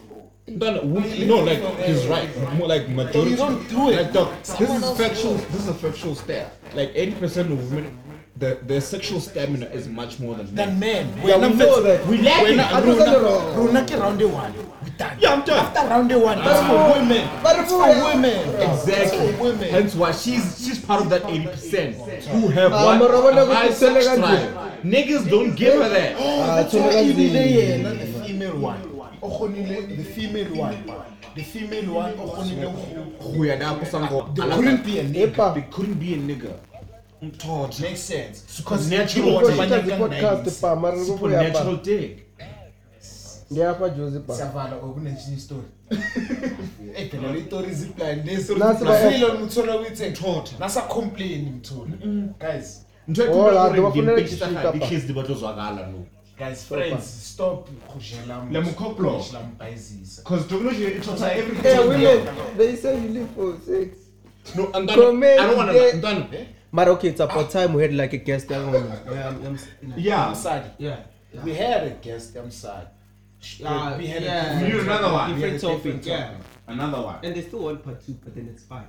Then, we- no, like he's right. More like majority. you don't do it. Like, dog, this is else factual. This is a factual stat. Like eighty percent of women, the their sexual stamina is much more than Than men. men. Yeah, we know that. We lack When it. I don't. Runa ke round one. We done. Yeah, I'm done. After round one, that's for women. But That's for for women. women. That's Exactly. for women. Hence why she's she's part of that eighty percent who have one mara high ukuthi sex drive. Niggas don't give her that. Ah, That's tshwere why ka ebile nzeng. yena the female one. The female one. The female one o kgonile go Who ya da ko sango. Couldn't be a nigga. They couldn't be a nigga. Mtotho. Makes sense. Supernatural Because dick. natural podcast pa mara re go ya Supernatural pa dick. ngiyapha jozi pa. siyavala okunenye story. [laughs] Eh phela le story ziplan leso Nasi ba- silo mthola uyithe thotha nasa complain mthola guys ntho e Oh, khona la, gore di ba fonela di-page tsa di-shika gae di pa. case di batla go zwakala no guys friends stop go jela Le mokoplo. la mpayizisa because technology it shows like everything. Hey, women, they say you live for sex. no and then Comment i don't want there. to done But okay, it's about time we had like a guest. Um, um, um, yeah, Yeah, I'm, I'm, yeah Msadi yeah. we had a guest I'm sad uh, uh, we had yeah. a We another one. Different We had a topic, different yeah. another one And they still want part two, but then it's fine.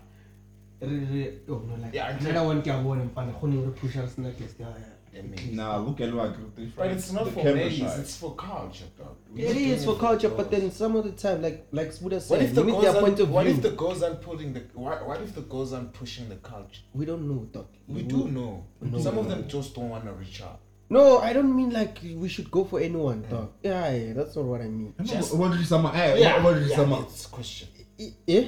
Re- re- Oh, no, like, Yeah, another one ke a bona mpane kgone re push us na guest. Yeah, yeah. Nah look at what but it's not for camera ladies shy. it's for culture dog We It need is for culture, for but then some of the time, like like Buddha What said, if the we girls their aren't, point of what if view. the girls aren't pulling the what, what if the girls aren't pushing the culture? We don't know, dog. We do know. Some of them just don't want to reach out. No, I don't mean like we should go for anyone, dog. Yeah, yeah, that's not what I mean. Just- what did you summer hey what did you summer it's a question. I- Eh?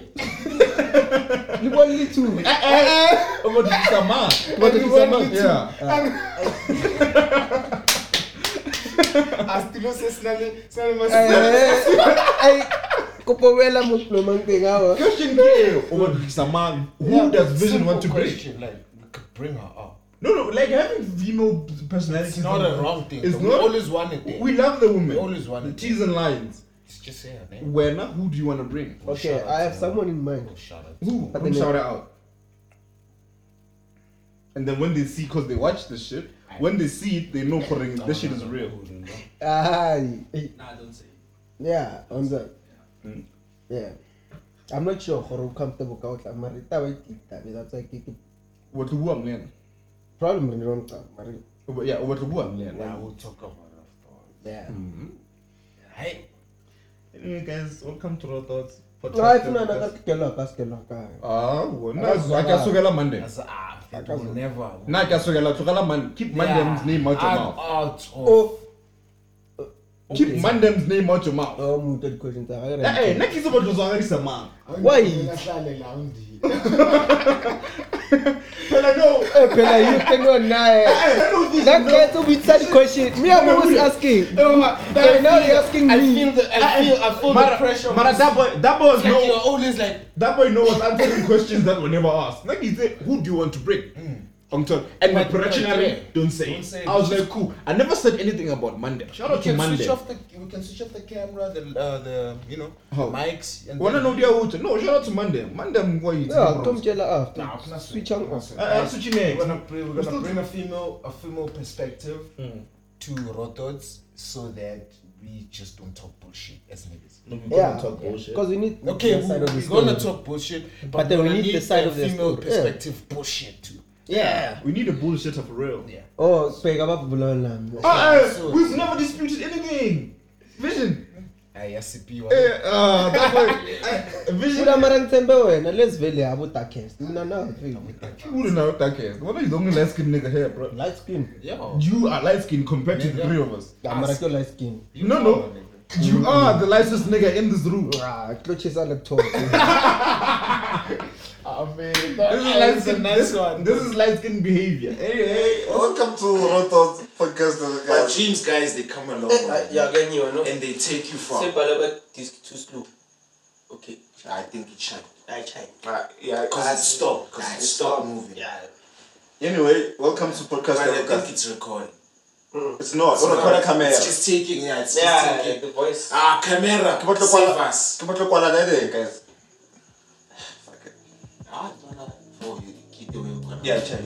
You want me to? what did you summer What did you say, man? yeah I still say snally, Ay, kopo wela mo plomang teng awa. question ke oh, what did you summer who does vision want to bring question? Like we could bring her up. no no like having female personality It's not a wrong thing. it's we not always wanted it. we love the women We always wanted the T's and lines It's just say her name. when who do you want to bring Okay, Shout out I have someone her. in mind. Oh, shout out. Who? But Who then- shout it out? And then when they see, cause they watch the shit, when they see it, they know correct, this shit is real. Ay, eh, Nah, don't say. yeah, on that. Mm. Yeah. I'm not sure how comfortable ka o tla mara taba e tita be that's like ke What to bua mlen? problem re don't tla mara Yeah, what to bua mlen? Yeah, we'll talk about it after. yeah. Hey, Anyway, guys, welcome to our thoughts. No, I feel like ka kelo ka skelo ka. Ah, well, na Akazwakala. akasukela Monday. that's ah, it will never. Na akasukela tukala man. Keep Monday's name out your I'm mouth. out of. Oh, Keep Monday's name out your mouth. oh, mo the question tsa ga Eh, eh, na kitse batho zwa ga man. Why? Phela no. Eh, phela you can go nae. Uh, eh, eh, that guy's a bit sad question. Me, I'm always asking. Eh, okay, now you're asking I me. feel the I feel I feel the pressure. Mara, that boy, that boy was like no. you're always like That boy knows answering [laughs] questions that were never asked. Like he said, who do you want to bring? On mm. Top. And my But- production but, area, don't say Don't say it. I was like, cool. I never said anything about Monday. Shout out we to can Monday. switch off the we can switch off the camera, the uh, the you know How? mics and Wanna then- know the out? No, shout out to Monday. Monday, I'm going Yeah, kumtshela after. Nah, I'm Switch on I'm off. saying- Uh, uh, switch your We're gonna bring, we're We're gonna bring a female a female perspective Mm. to RawThoughts so that we just don't talk bullshit as niggas. No, we Yeah, can't talk bullshit. because we need Okay, the we, side of the we're gonna talk bullshit, but, But then we're need the side a of the female story, yeah. perspective bullshit too. Yeah. We need a bullshitter for real. Yeah. Oh, bheka ababhulana nami. Ah, So- we've never disputed anything. Vision. ayasipiwa Eh, uh, that boy. uh, [laughs] Vision. Funa mara ngithembe wena let's vele abo darkest. Mina na Who don't know what that is? What is the only light skinned nigga here, bro? light skin. yo You are light skinned compared to the Nigga. three of us. Yeah, mara kyo light skin. you No, know, no. nigga. You are the lightest nigga in this room. Ah, klochisa laptop. [laughs] I mean, This is light a skin. nice This, one. this is light skin behavior. Anyway, Welcome to RawThoughts podcast, But guys. dreams, guys, they come along way, Yeah, again, you know. and they take you far. Simple, but this too slow. Okay, I think it should. I try. Uh, yeah, Because it stopped. Because it stopped moving. Yeah. Anyway, welcome to podcast. But I think it's recording. It's not. It's It's not. not camera. It's just taking. Yeah, it's Yeah, just taking. the voice. Ah, camera. Come on, look Save what- us. Come on, look what I did, guys. Fuck it. Ah, no, no. You keep way you Yeah, check.